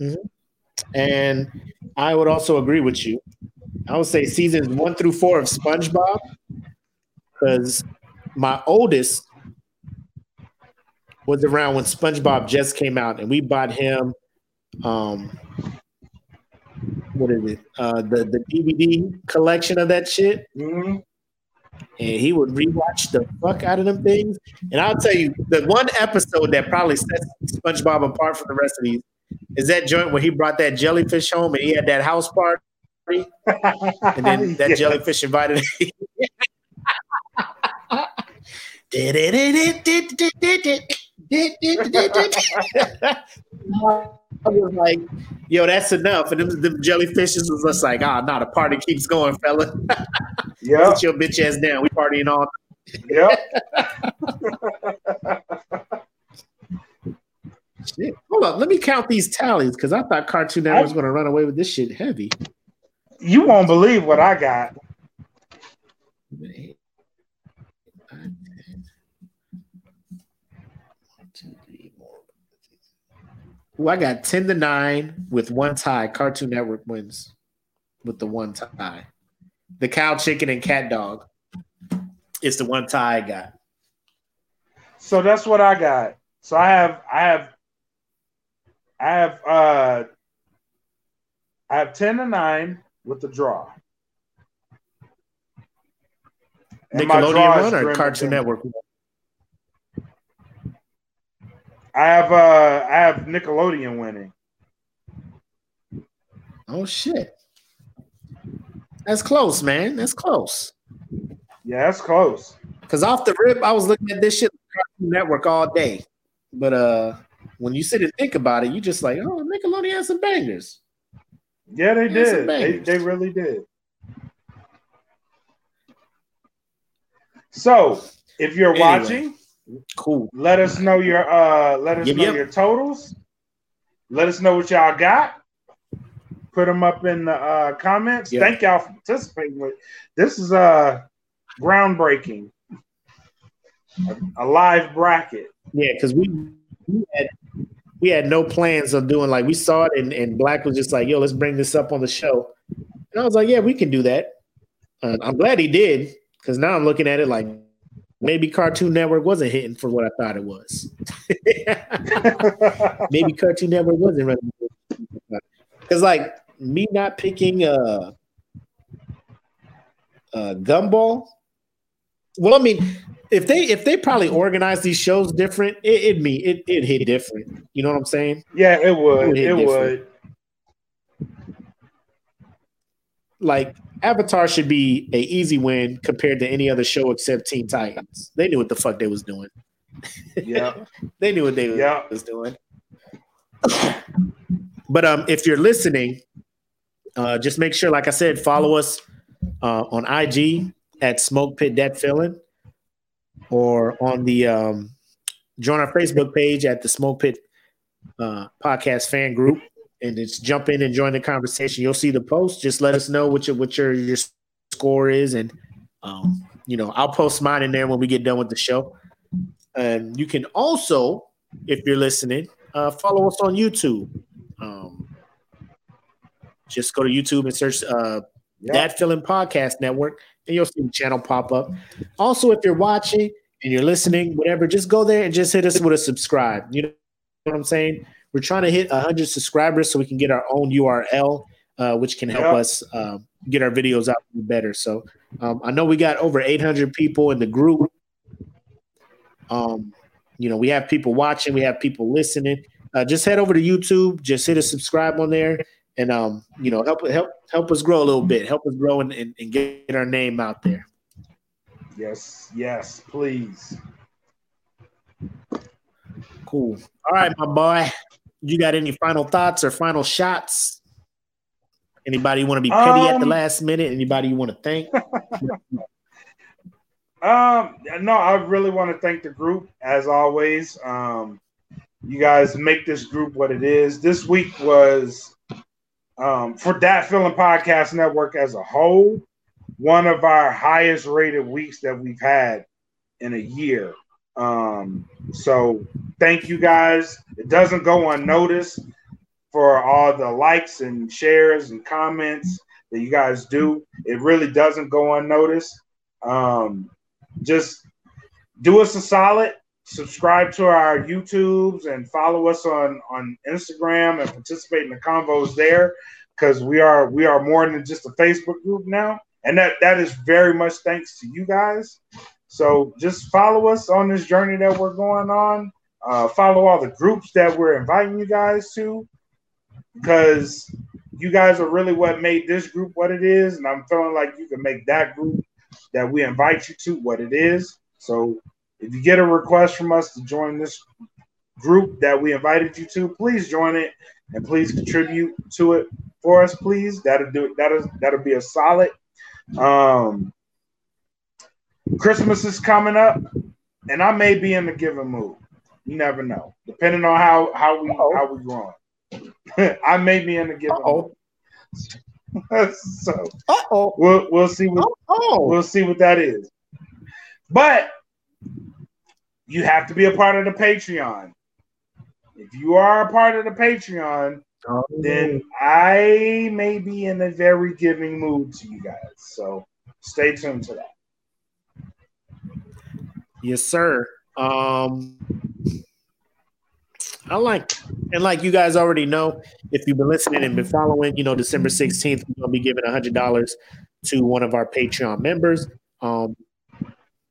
Mm-hmm. And I would also agree with you. I would say seasons one through four of SpongeBob, because my oldest was around when SpongeBob just came out, and we bought him. Um, what is it? Uh, the the DVD collection of that shit. Mm-hmm. And he would rewatch the fuck out of them things. And I'll tell you, the one episode that probably sets SpongeBob apart from the rest of these is that joint where he brought that jellyfish home and he had that house party, and then (laughs) that jellyfish invited. (laughs) (laughs) I was like, yo, that's enough. And them, them jellyfishes was just like, ah, oh, nah, the party keeps going, fella. (laughs) Yeah. Sit your bitch ass down. We partying all Yep. (laughs) Shit. Hold on. Let me count these tallies because I thought Cartoon Network was going to run away with this shit heavy. You won't believe what I got. Ooh, I got 10 to 9 with one tie. Cartoon Network wins with the one tie. The cow, chicken, and CatDog is the one tie I got. So that's what I got. So I have I have I have uh I have 10 to 9 with the draw. And Nickelodeon one or Cartoon Network? I have uh I have Nickelodeon winning. Oh shit. That's close, man. That's close. Yeah, that's close. Cause off the rip, I was looking at this shit Network all day. But uh when you sit and think about it, you just like, oh, Nickelodeon has some bangers. Yeah, they, they did. They, they really did. So if you're anyway, watching, cool. Let us know your uh let us yep, know yep. your totals. Let us know what y'all got. Put them up in the uh, comments. Yep. Thank y'all for participating with this is uh groundbreaking. A, a live bracket. Yeah, because we, we had we had no plans of doing like we saw it and, and Black was just like, yo, let's bring this up on the show. And I was like, yeah, we can do that. Uh, I'm glad he did because now I'm looking at it like maybe Cartoon Network wasn't hitting for what I thought it was. (laughs) maybe Cartoon Network wasn't running because like me not picking uh uh Gumball. Well, I mean, if they if they probably organize these shows different, it it me it it hit different. You know what I'm saying? Yeah, it would. It, it would. Like Avatar should be a easy win compared to any other show except Teen Titans. They knew what the fuck they was doing. Yeah, (laughs) they knew what they yeah. was doing. but um, if you're listening, uh, just make sure, like I said, follow us uh, on IG at Smoke Pit Dat Feelin, or on the um, join our Facebook page at the Smoke Pit uh, Podcast Fan Group and just jump in and join the conversation. You'll see the post. Just let us know what your what your your score is, and um, you know I'll post mine in there when we get done with the show. And you can also, if you're listening, uh, follow us on YouTube. Um, just go to YouTube and search uh, yep. Dat Feelin Podcast Network, and you'll see the channel pop up. Also, if you're watching and you're listening, whatever, just go there and just hit us with a subscribe. You know what I'm saying? We're trying to hit 100 subscribers so we can get our own URL, uh, which can help us uh, get our videos out better. So um, I know we got over 800 people in the group. Um, you know, we have people watching, we have people listening. Uh, just head over to YouTube, just hit a subscribe on there, and um, you know, help help help us grow a little bit, help us grow and, and, and get our name out there. Yes, yes, please. Cool. All right, my boy you got any final thoughts or final shots? Anybody want to be petty um, at the um, last minute? Anybody you want to thank? (laughs) um, no, I really want to thank the group as always. Um, you guys make this group what it is. This week was um, for Dat Feelin Podcast Network as a whole, one of our highest rated weeks that we've had in a year. Um, so thank you guys. It doesn't go unnoticed for all the likes and shares and comments that you guys do. It really doesn't go unnoticed. Um, just do us a solid. Subscribe to our YouTubes and follow us on on Instagram and participate in the convos there because we are we are more than just a Facebook group now, and that that is very much thanks to you guys. So just follow us on this journey that we're going on. Uh, follow all the groups that we're inviting you guys to because you guys are really what made this group what it is. And I'm feeling like you can make that group that we invite you to what it is. So if you get a request from us to join this group that we invited you to, please join it and please contribute to it for us, please. That'll do it. That'll that'll be a solid. Um, Christmas is coming up, and I may be in the giving mood. You never know, depending on how how we Uh-oh. how we growing. (laughs) I may be in the giving Uh-oh. mood. (laughs) so Uh-oh. we'll we'll see what Uh-oh. we'll see what that is. But you have to be a part of the Patreon. If you are a part of the Patreon, oh. then I may be in a very giving mood to you guys. So stay tuned to that. Yes, sir. Um, I like, and like you guys already know, if you've been listening and been following, you know, December 16th, we're going to be giving $100 to one of our Patreon members. Um,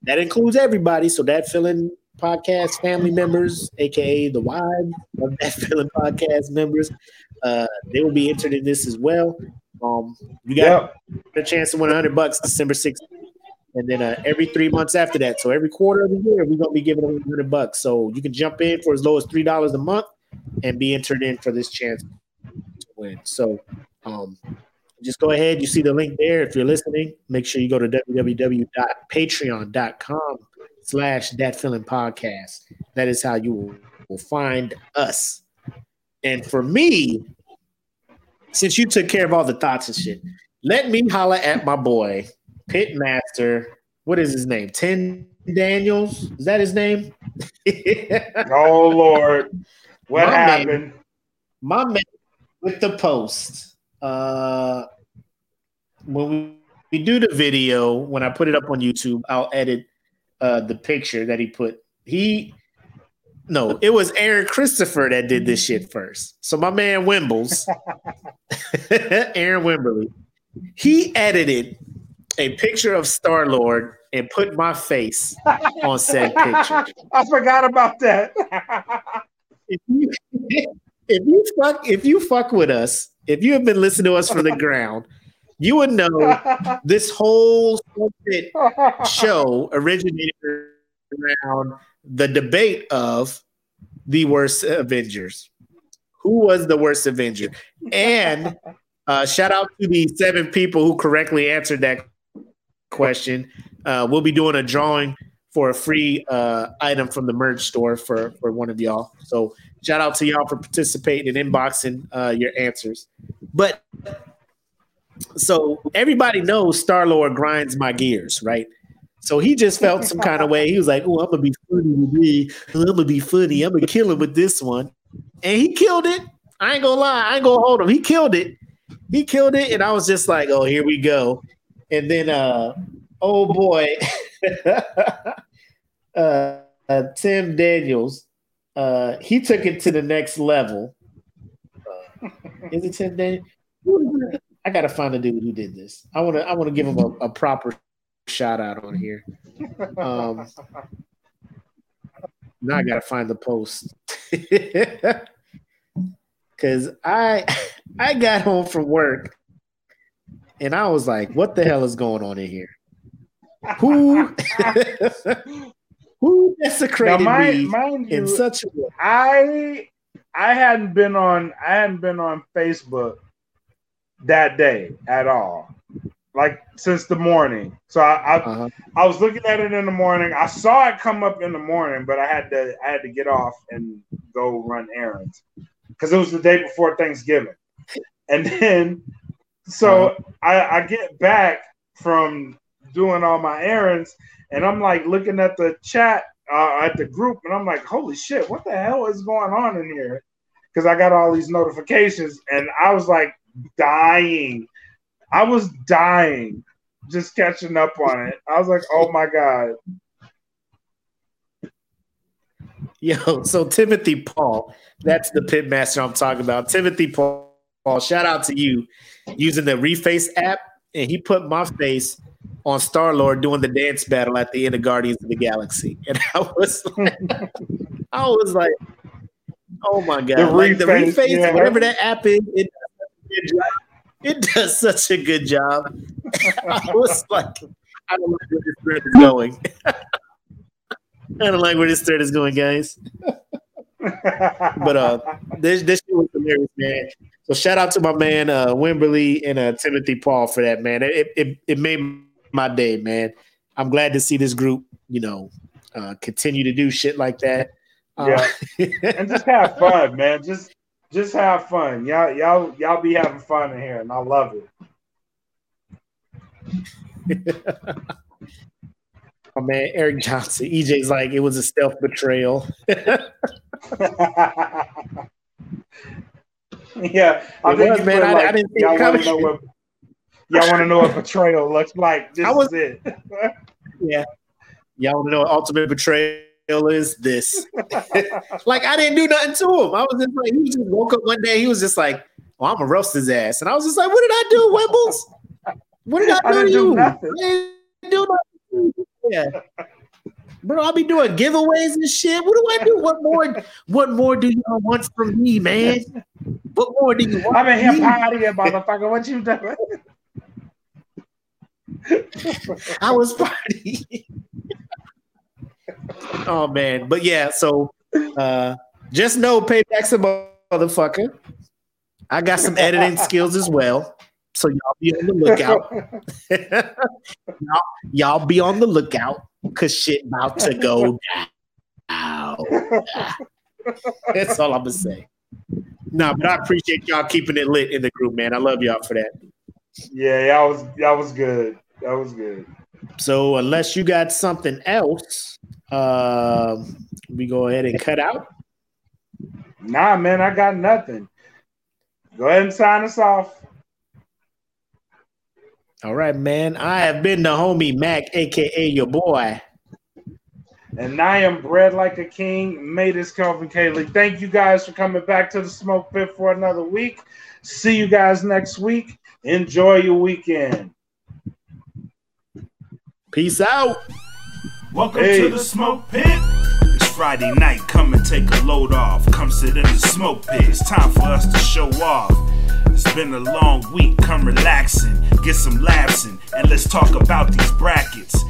that includes everybody. So Dat Feelin podcast family members, aka the wives of that (laughs) feeling podcast members, uh, they will be entered in this as well. Um, you got yep. a chance to win 100 bucks December 16th. And then uh, every three months after that. So every quarter of the year, we're gonna be giving away hundred bucks. So you can jump in for as low as three dollars a month and be entered in for this chance to win. So um, just go ahead. You see the link there. If you're listening, make sure you go to www.patreon.com slash Dat Feelin podcast. That is how you will, will find us. And for me, since you took care of all the thoughts and shit, let me holler at my boy, Pitmaster. What is his name? Tim Daniels? Is that his name? (laughs) oh Lord. What my happened? Man, my man with the post. Uh when we, we do the video, when I put it up on YouTube, I'll edit uh the picture that he put. He no, it was Aaron Christopher that did this shit first. So my man Wimbles, (laughs) Aaron Wimberly, he edited a picture of Star Lord and put my face on said picture. (laughs) I forgot about that. (laughs) if, you, if you fuck if you fuck with us, if you have been listening to us from the ground, you would know this whole show originated around the debate of the worst Avengers. Who was the worst Avenger? And uh, shout out to the seven people who correctly answered that question. Uh, we'll be doing a drawing for a free uh, item from the merch store for, for one of y'all. So shout out to y'all for participating and inboxing uh, your answers. But so everybody knows Star Lord grinds my gears, right? So he just felt some kind of way. He was like, "Oh, I'm gonna be funny with me. I'm gonna be funny. I'm gonna kill him with this one," and he killed it. I ain't gonna lie. I ain't gonna hold him. He killed it. He killed it, and I was just like, "Oh, here we go." And then, uh, oh boy, (laughs) uh, uh, Tim Daniels, uh, he took it to the next level. Uh, is it Tim Daniels? I gotta find the dude who did this. I wanna, I wanna give him a, a proper shout out on here. Um, now I gotta find the post (laughs) because I (laughs) I got home from work and I was like, "What the hell is going on in here? Who (laughs) who desecrated now, mind, me mind in such a way?" I I hadn't been on I hadn't been on Facebook that day at all like since the morning. So I I, uh-huh. I, was looking at it in the morning. I saw it come up in the morning, but I had to I had to get off and go run errands because it was the day before Thanksgiving. And then so. I, I get back from doing all my errands and I'm like looking at the chat uh, at the group and I'm like, holy shit, what the hell is going on in here? Because I got all these notifications and I was like dying I was dying just catching up on it. I was like, oh my God. Yo, so Timothy Paul, that's the pitmaster I'm talking about. Timothy Paul, shout out to you using the Reface app, and he put my face on Star Lord doing the dance battle at the end of Guardians of the Galaxy, (laughs) and I was like, (laughs) I was like, oh my god, the like Reface, the Reface, yeah. whatever that app is, it, it does such a good job. (laughs) I was like, I don't like where this thread is going. I don't like where this thread is going, guys. But uh, this this shit was hilarious, man. So shout out to my man uh, Wimberly and uh, Timothy Paul for that, man. It, it it made my day, man. I'm glad to see this group, you know, uh, continue to do shit like that. Uh, yeah, (laughs) and just have fun, man. Just just have fun. Y'all, y'all, y'all be having fun in here, and I love it. (laughs) oh man, Eric Johnson. EJ's like it was a stealth betrayal. (laughs) (laughs) yeah, I think was, man. I, like, I, didn't think y'all want to know what y'all want to know what betrayal looks like. (laughs) This I was, is it. (laughs) yeah, y'all want to know what ultimate betrayal is this? like I didn't do nothing to him. I was just like, he just woke up one day. He was just like, oh, "Well, I'm gonna roast his ass," and I was just like, "What did I do, Wimbles? What did I do I to you? Nothing. I didn't do nothing." Yeah. Bro, I'll be doing giveaways and shit. What do I do? What more? What more do you want from me, man? What more do you want? I'm in here partying, motherfucker. What you doing? (laughs) I was partying. oh man, but yeah. So uh, just know, payback's a motherfucker. I got some editing skills as well. So y'all be on the lookout. y'all, (laughs) y'all be on the lookout because shit about to go down. (laughs) That's all I'm gonna say. No, but I appreciate y'all keeping it lit in the group, man. I love y'all for that. Yeah, that was that was good. That was good. So unless you got something else, uh, we go ahead and cut out. Nah, man, I got nothing. Go ahead and sign us off. All right, man. I have been the homie Mac, aka your boy. And I am bred like a king. Made this Kelvin Kaylee. Thank you guys for coming back to the smoke pit for another week. See you guys next week. Enjoy your weekend. Peace out. Welcome hey. to the smoke pit. Friday night. Come and take a load off. Come sit in the smoke pit. It's time for us to show off. It's been a long week. Come relaxing, get some laughs in, and let's talk about these brackets.